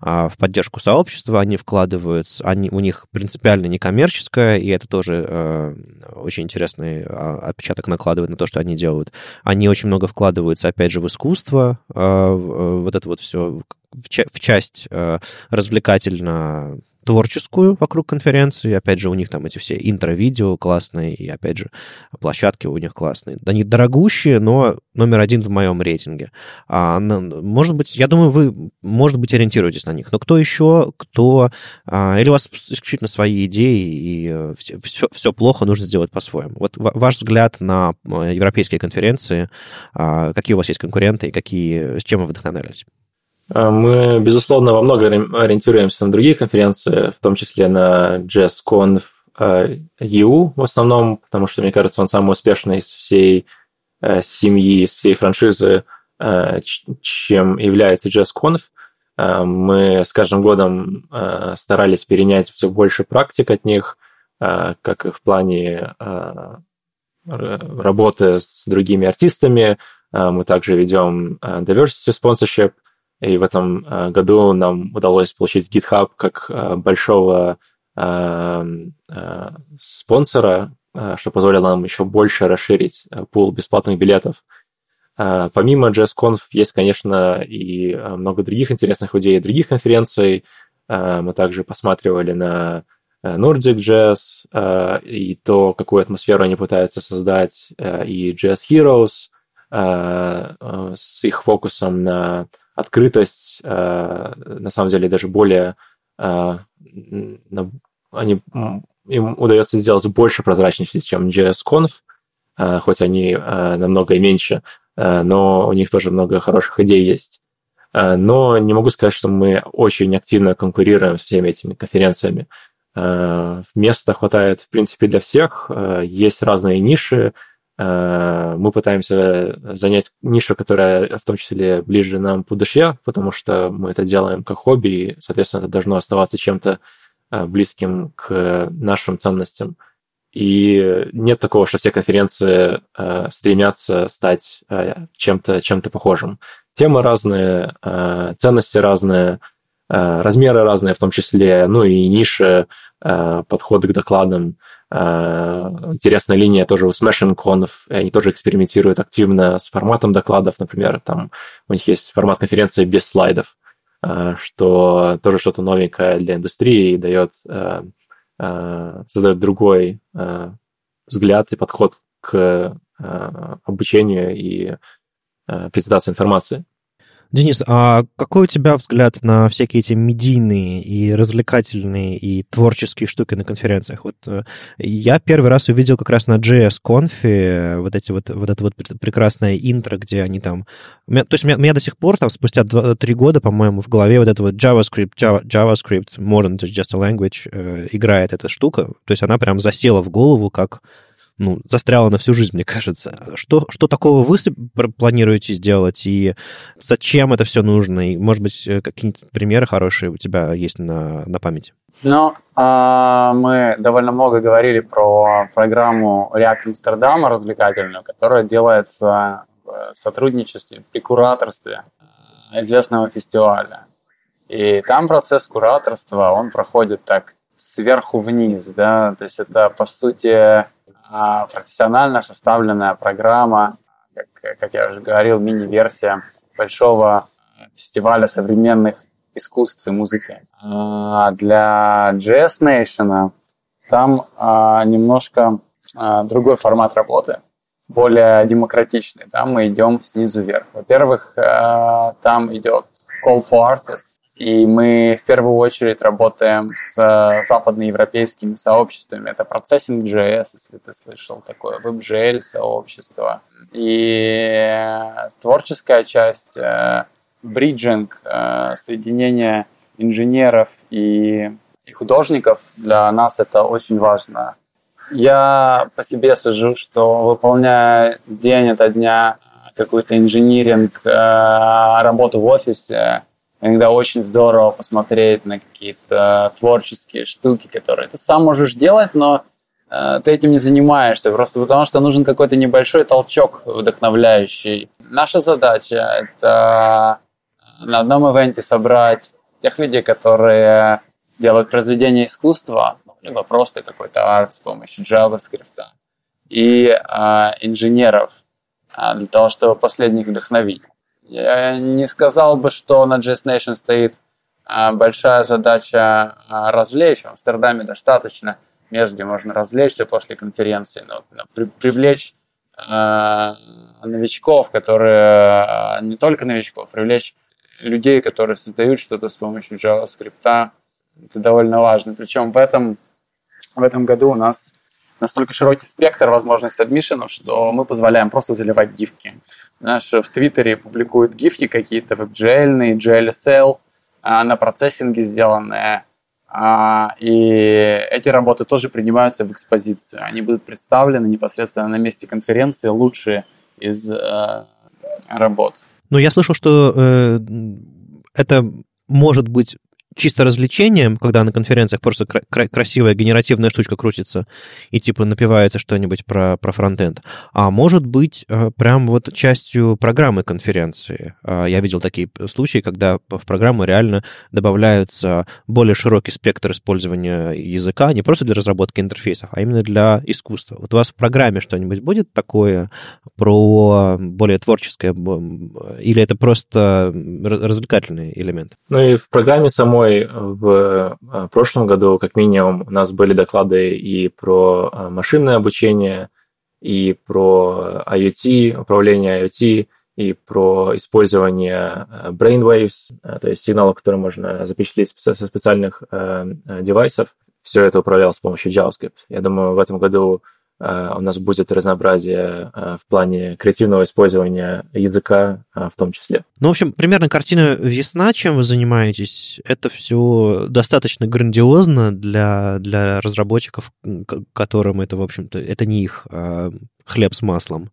а, в поддержку сообщества, они вкладываются, они, у них принципиально некоммерческое, и это тоже э, очень интересный а, отпечаток накладывает на то, что они делают. Они очень много вкладываются, опять же, в искусство, э, вот это вот все в, в часть э, развлекательно творческую вокруг конференции. Опять же, у них там эти все интро-видео классные, и, опять же, площадки у них классные. Они дорогущие, но номер один в моем рейтинге. А, может быть, я думаю, вы, может быть, ориентируетесь на них. Но кто еще, кто... А, или у вас исключительно свои идеи, и все, все, все плохо, нужно сделать по-своему. Вот ваш взгляд на э, европейские конференции, а, какие у вас есть конкуренты, и какие, с чем вы вдохновлялись? А, мы, безусловно, во многом ориентируемся на другие конференции, в том числе на JazzConf EU в основном, потому что, мне кажется, он самый успешный из всей э, семьи, из всей франшизы, э, чем является JazzConf. Э, мы с каждым годом старались перенять все больше практик от них, как и в плане работы с другими артистами. Мы также ведем diversity sponsorship – и в этом э, году нам удалось получить GitHub как э, большого э, спонсора, что позволило нам еще больше расширить пул бесплатных билетов. Помимо JazzConf есть, конечно, и много других интересных идей других конференций. Мы также посматривали на Nordic Jazz и то, какую атмосферу они пытаются создать, и Jazz Heroes с их фокусом на открытость, э, на самом деле, даже более... Э, они, им удается сделать больше прозрачности, чем JSConf, э, хоть они намного и меньше, но у них тоже много хороших идей есть. Но не могу сказать, что мы очень активно конкурируем с всеми этими конференциями. Места хватает, в принципе, для всех. Есть разные ниши, мы пытаемся занять нишу, которая в том числе ближе нам по душе, потому что мы это делаем как хобби, и, соответственно, это должно оставаться чем-то э, близким к нашим ценностям. И нет такого, что все конференции э, стремятся стать чем-то чем похожим. Темы разные, ценности разные, размеры разные в том числе, ну и ниши, подходы к докладам – Э, интересная линия тоже у Smashing Conf, они тоже экспериментируют активно с форматом докладов, например, там у них есть формат конференции без слайдов, э, что тоже что-то новенькое для индустрии и дает, э, задает другой взгляд и подход к обучению и презентации информации. Денис, а какой у тебя взгляд на всякие эти медийные и развлекательные и творческие штуки на конференциях? Вот э, я первый раз увидел как раз на JS-конфе э, вот эти вот, вот это вот прекрасное интро, где они там... То есть у меня, у меня до сих пор там спустя три года, по-моему, в голове вот это вот JavaScript, Java, JavaScript, more than just a language, э, играет эта штука. То есть она прям засела в голову как ну, застряла на всю жизнь, мне кажется. Что, что такого вы планируете сделать, и зачем это все нужно? И, может быть, э, какие-нибудь примеры хорошие у тебя есть на, на памяти? Ну, а, мы довольно много говорили про программу React Амстердама развлекательную, которая делается в сотрудничестве при кураторстве э, известного фестиваля. И там процесс кураторства, он проходит так сверху вниз, да, то есть это, по сути, профессионально составленная программа, как, как я уже говорил, мини-версия большого фестиваля современных искусств и музыки. А для Jazz Nation там а, немножко другой формат работы, более демократичный. Там мы идем снизу вверх. Во-первых, там идет call for artists, И мы в первую очередь работаем с э, западноевропейскими сообществами. Это Processing.js, если ты слышал, такое WebGL сообщество. И творческая часть, бриджинг, соединение инженеров и, и художников, для нас это очень важно. Я по себе сужу, что выполняя день ото дня какой-то инжиниринг, э, работу в офисе, иногда очень здорово посмотреть на какие-то творческие штуки, которые ты сам можешь делать, но э, ты этим не занимаешься, просто потому что нужен какой-то небольшой толчок вдохновляющий. Наша задача — это на одном ивенте собрать тех людей, которые делают произведения искусства, либо просто какой-то арт с помощью JavaScript, и а, инженеров а, для того, чтобы последних вдохновить. Я не сказал бы, что на JS Nation стоит а, большая задача а, развлечь. В Амстердаме достаточно мест, где можно развлечься после конференции, но, но при, привлечь а, новичков, которые не только новичков, привлечь людей, которые создают что-то с помощью JavaScript, это довольно важно. Причем в этом в этом году у нас настолько широкий спектр возможностей адмишенов, что мы позволяем просто заливать гифки. Знаешь, в Твиттере публикуют гифки какие-то WebGL, GLSL, а, на процессинге сделанные, а, и эти работы тоже принимаются в экспозицию. Они будут представлены непосредственно на месте конференции, лучшие из э, работ. Ну, я слышал, что э, это может быть чисто развлечением, когда на конференциях просто кра- красивая генеративная штучка крутится и типа напивается что-нибудь про, про фронтенд, а может быть э, прям вот частью программы конференции. А, я видел такие случаи, когда в программу реально добавляются более широкий спектр использования языка не просто для разработки интерфейсов, а именно для искусства. Вот у вас в программе что-нибудь будет такое про более творческое, или это просто развлекательный элемент? Ну и в программе самой самой в э, прошлом году, как минимум, у нас были доклады и про э, машинное обучение, и про IoT, управление IoT, и про использование э, brainwaves, то есть сигналов, которые можно запечатлеть со специальных девайсов. Все это управлялось с помощью JavaScript. Я думаю, в этом году Э, у нас будет разнообразие э, в плане креативного использования языка э, в том числе. Ну, в общем, примерно картина ясна, чем вы занимаетесь. Это все достаточно грандиозно для, для разработчиков, которым это, в общем-то, это не их а хлеб с маслом.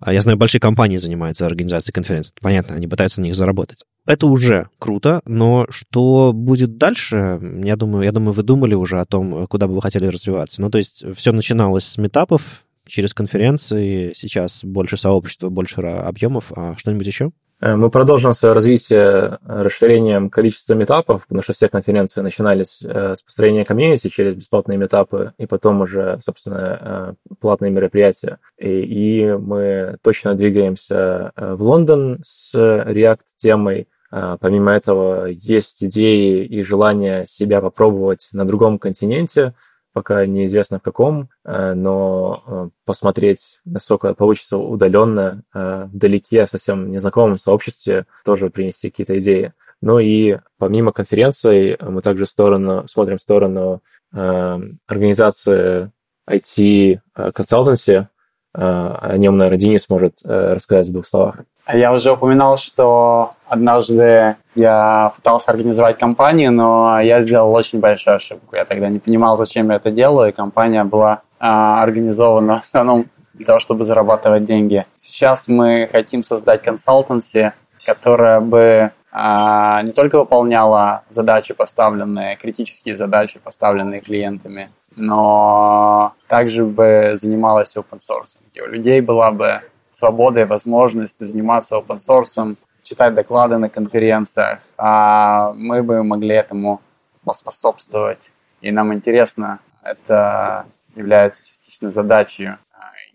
А я знаю, большие компании занимаются организацией конференций. Понятно, они пытаются на них заработать. Это уже круто, но что будет дальше, я думаю, я думаю, вы думали уже о том, куда бы вы хотели развиваться. Ну, то есть все начиналось с метапов, через конференции, сейчас больше сообщества, больше объемов, а что-нибудь еще? Э, мы продолжим свое развитие э, расширением количества метапов, потому что все конференции начинались э, с построения комьюнити через бесплатные метапы, и потом уже, собственно, платные мероприятия. И, мы точно двигаемся в Лондон с React-темой. Помимо этого, есть идеи и желание себя попробовать на другом континенте, пока неизвестно в каком, э, но э, посмотреть, насколько получится удаленно, э, вдалеке, совсем незнакомом сообществе, тоже принести какие-то идеи. Ну и помимо конференций мы также сторону, смотрим в сторону организации IT-консалтенси. О нем, наверное, Денис может рассказать в двух словах. Я уже упоминал, что однажды я пытался организовать компанию, но я сделал очень большую ошибку. Я тогда не понимал, зачем я это делаю, и компания была а, организована в основном для того, чтобы зарабатывать деньги. Сейчас мы хотим создать консалтанси, которая бы а, не только выполняла задачи, поставленные, критические задачи, поставленные клиентами, но также бы занималась open source. И у людей была бы свобода и возможность заниматься open source, читать доклады на конференциях, а мы бы могли этому поспособствовать. И нам интересно, это является частично задачей а,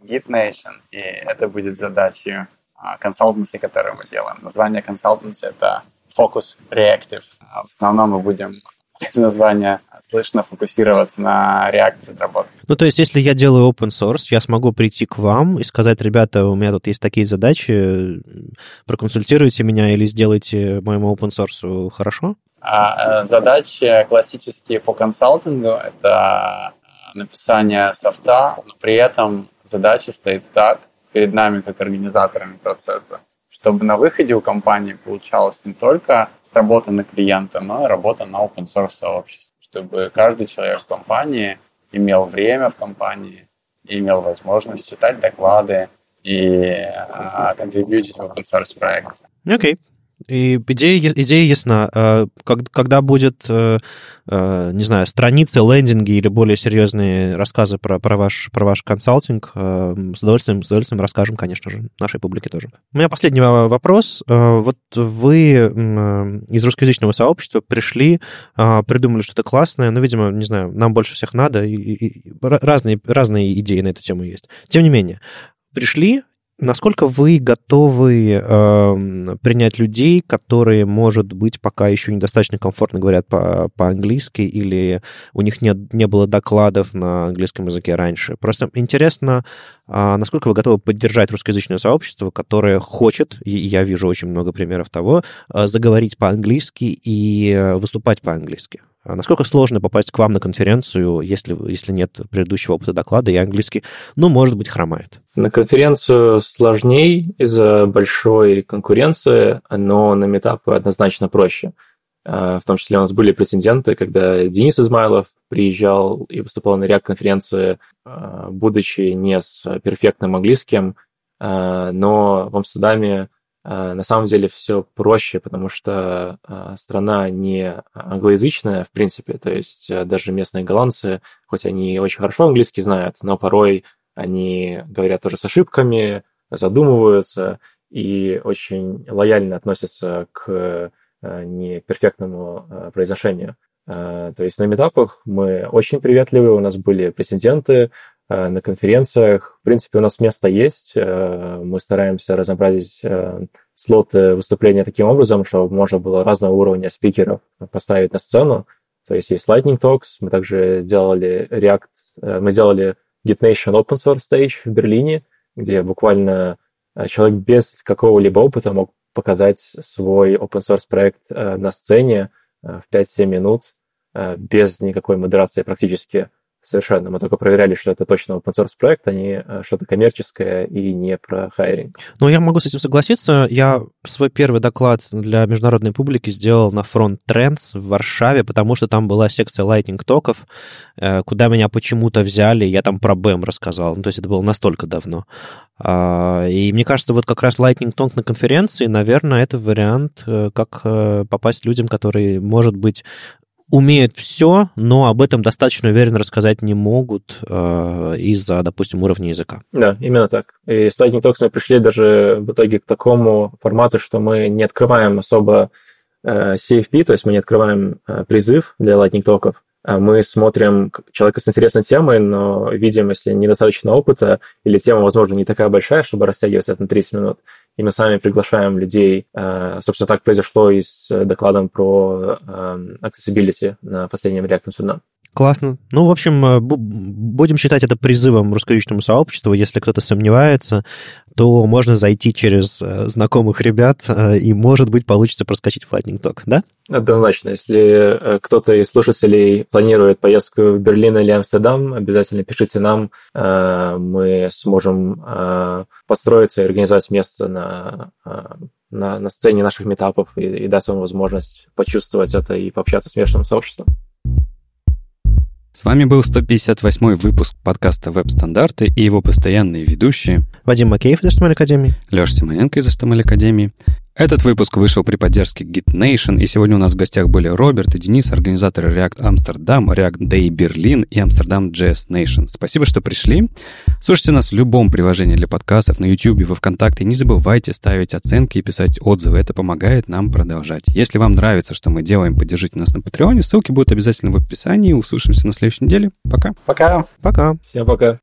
Git Nation, и это будет задачей консалтенции, которую мы делаем. Название консалтенции — это Focus Reactive. А в основном мы будем из названия слышно фокусироваться на React-разработке. Ну, то есть, если я делаю open source, я смогу прийти к вам и сказать, ребята, у меня тут есть такие задачи, проконсультируйте меня или сделайте моему open source хорошо? А, э, задачи классические по консалтингу — это написание софта, но при этом задача стоит так перед нами, как организаторами процесса, чтобы на выходе у компании получалось не только работа на клиента, но работа на open source сообществе, чтобы каждый человек в компании имел время в компании, имел возможность читать доклады и а, контрибьютить в open source проект. Окей. Okay. И идея, идея ясна. А, когда будет, э, э, не знаю, страницы, лендинги или более серьезные рассказы про, про, ваш, про ваш консалтинг, э, с удовольствием, с удовольствием расскажем, конечно же, нашей публике тоже. У меня последний вопрос. Вот вы из русскоязычного сообщества пришли, придумали что-то классное, ну, видимо, не знаю, нам больше всех надо, и, и разные, разные идеи на эту тему есть. Тем не менее, пришли, Насколько вы готовы э, принять людей, которые, может быть, пока еще недостаточно комфортно говорят по- по-английски или у них нет, не было докладов на английском языке раньше? Просто интересно, э, насколько вы готовы поддержать русскоязычное сообщество, которое хочет, и я вижу очень много примеров того, э, заговорить по-английски и э, выступать по-английски? А насколько сложно попасть к вам на конференцию, если, если нет предыдущего опыта доклада, и английский, ну, может быть, хромает? На конференцию сложней из-за большой конкуренции, но на метапы однозначно проще. А, в том числе у нас были прецеденты, когда Денис Измайлов приезжал и выступал на React-конференции, а, будучи не с перфектным английским, но в Амстerdаме а, на самом деле все проще, потому что а, страна не англоязычная, в принципе, то есть а, даже местные голландцы, хоть они очень хорошо английский знают, но порой они говорят тоже с ошибками, задумываются и очень лояльно относятся к неперфектному произношению. То есть на метапах мы очень приветливы, у нас были претенденты, Э, на конференциях. В принципе, у нас место есть. Э, мы стараемся разобрать э, слоты выступления таким образом, чтобы можно было разного уровня спикеров поставить на сцену. То есть есть Lightning Talks, мы также делали React, мы делали GitNation Open Source Stage в Берлине, где буквально человек без какого-либо опыта мог показать свой open source проект на сцене в 5-7 минут без никакой модерации практически. Совершенно. Мы только проверяли, что это точно open source проект, а не э, что-то коммерческое и не про хайринг. Ну, я могу с этим согласиться. Я свой первый доклад для международной публики сделал на Front Trends в Варшаве, потому что там была секция Lightning токов, э, куда меня почему-то взяли, я там про BEM рассказал. Ну, то есть это было настолько давно. А, и мне кажется, вот как раз Lightning Talk на конференции, наверное, это вариант, э, как попасть людям, которые, может быть, умеют все, но об этом достаточно уверенно рассказать не могут э, из-за, допустим, уровня языка. Да, именно так. И с Lightning Talks мы пришли даже в итоге к такому формату, что мы не открываем особо э, CFP, то есть мы не открываем э, призыв для Lightning Talkов, а мы смотрим человека с интересной темой, но видим, если недостаточно опыта или тема, возможно, не такая большая, чтобы растягиваться это на 30 минут, и мы сами приглашаем людей. Э, собственно, так произошло и с докладом про э, accessibility на последнем React Amsterdam. Классно. Ну, в общем, э, будем считать это призывом русскоязычному сообществу. Если кто-то сомневается, то можно зайти через знакомых ребят, и, может быть, получится проскочить Lightning Talk, да? Однозначно. Если кто-то из слушателей планирует поездку в Берлин или Амстердам, обязательно пишите нам. Мы сможем построиться и организовать место на, на, на сцене наших метапов и, и даст вам возможность почувствовать это и пообщаться с местным сообществом. С вами был 158 выпуск подкаста «Веб-стандарты» и его постоянные ведущие Вадим Макеев из HTML Академии, Леша Симоненко из HTML Академии. Этот выпуск вышел при поддержке GitNation, и сегодня у нас в гостях были Роберт и Денис, организаторы React Amsterdam, React Day Berlin и Amsterdam Jazz Nation. Спасибо, что пришли. Слушайте нас в любом приложении для подкастов, на YouTube, во Вконтакте. Не забывайте ставить оценки и писать отзывы. Это помогает нам продолжать. Если вам нравится, что мы делаем, поддержите нас на Патреоне. Ссылки будут обязательно в описании. Услышимся на следующей неделе. Пока. Пока. Пока. Всем пока.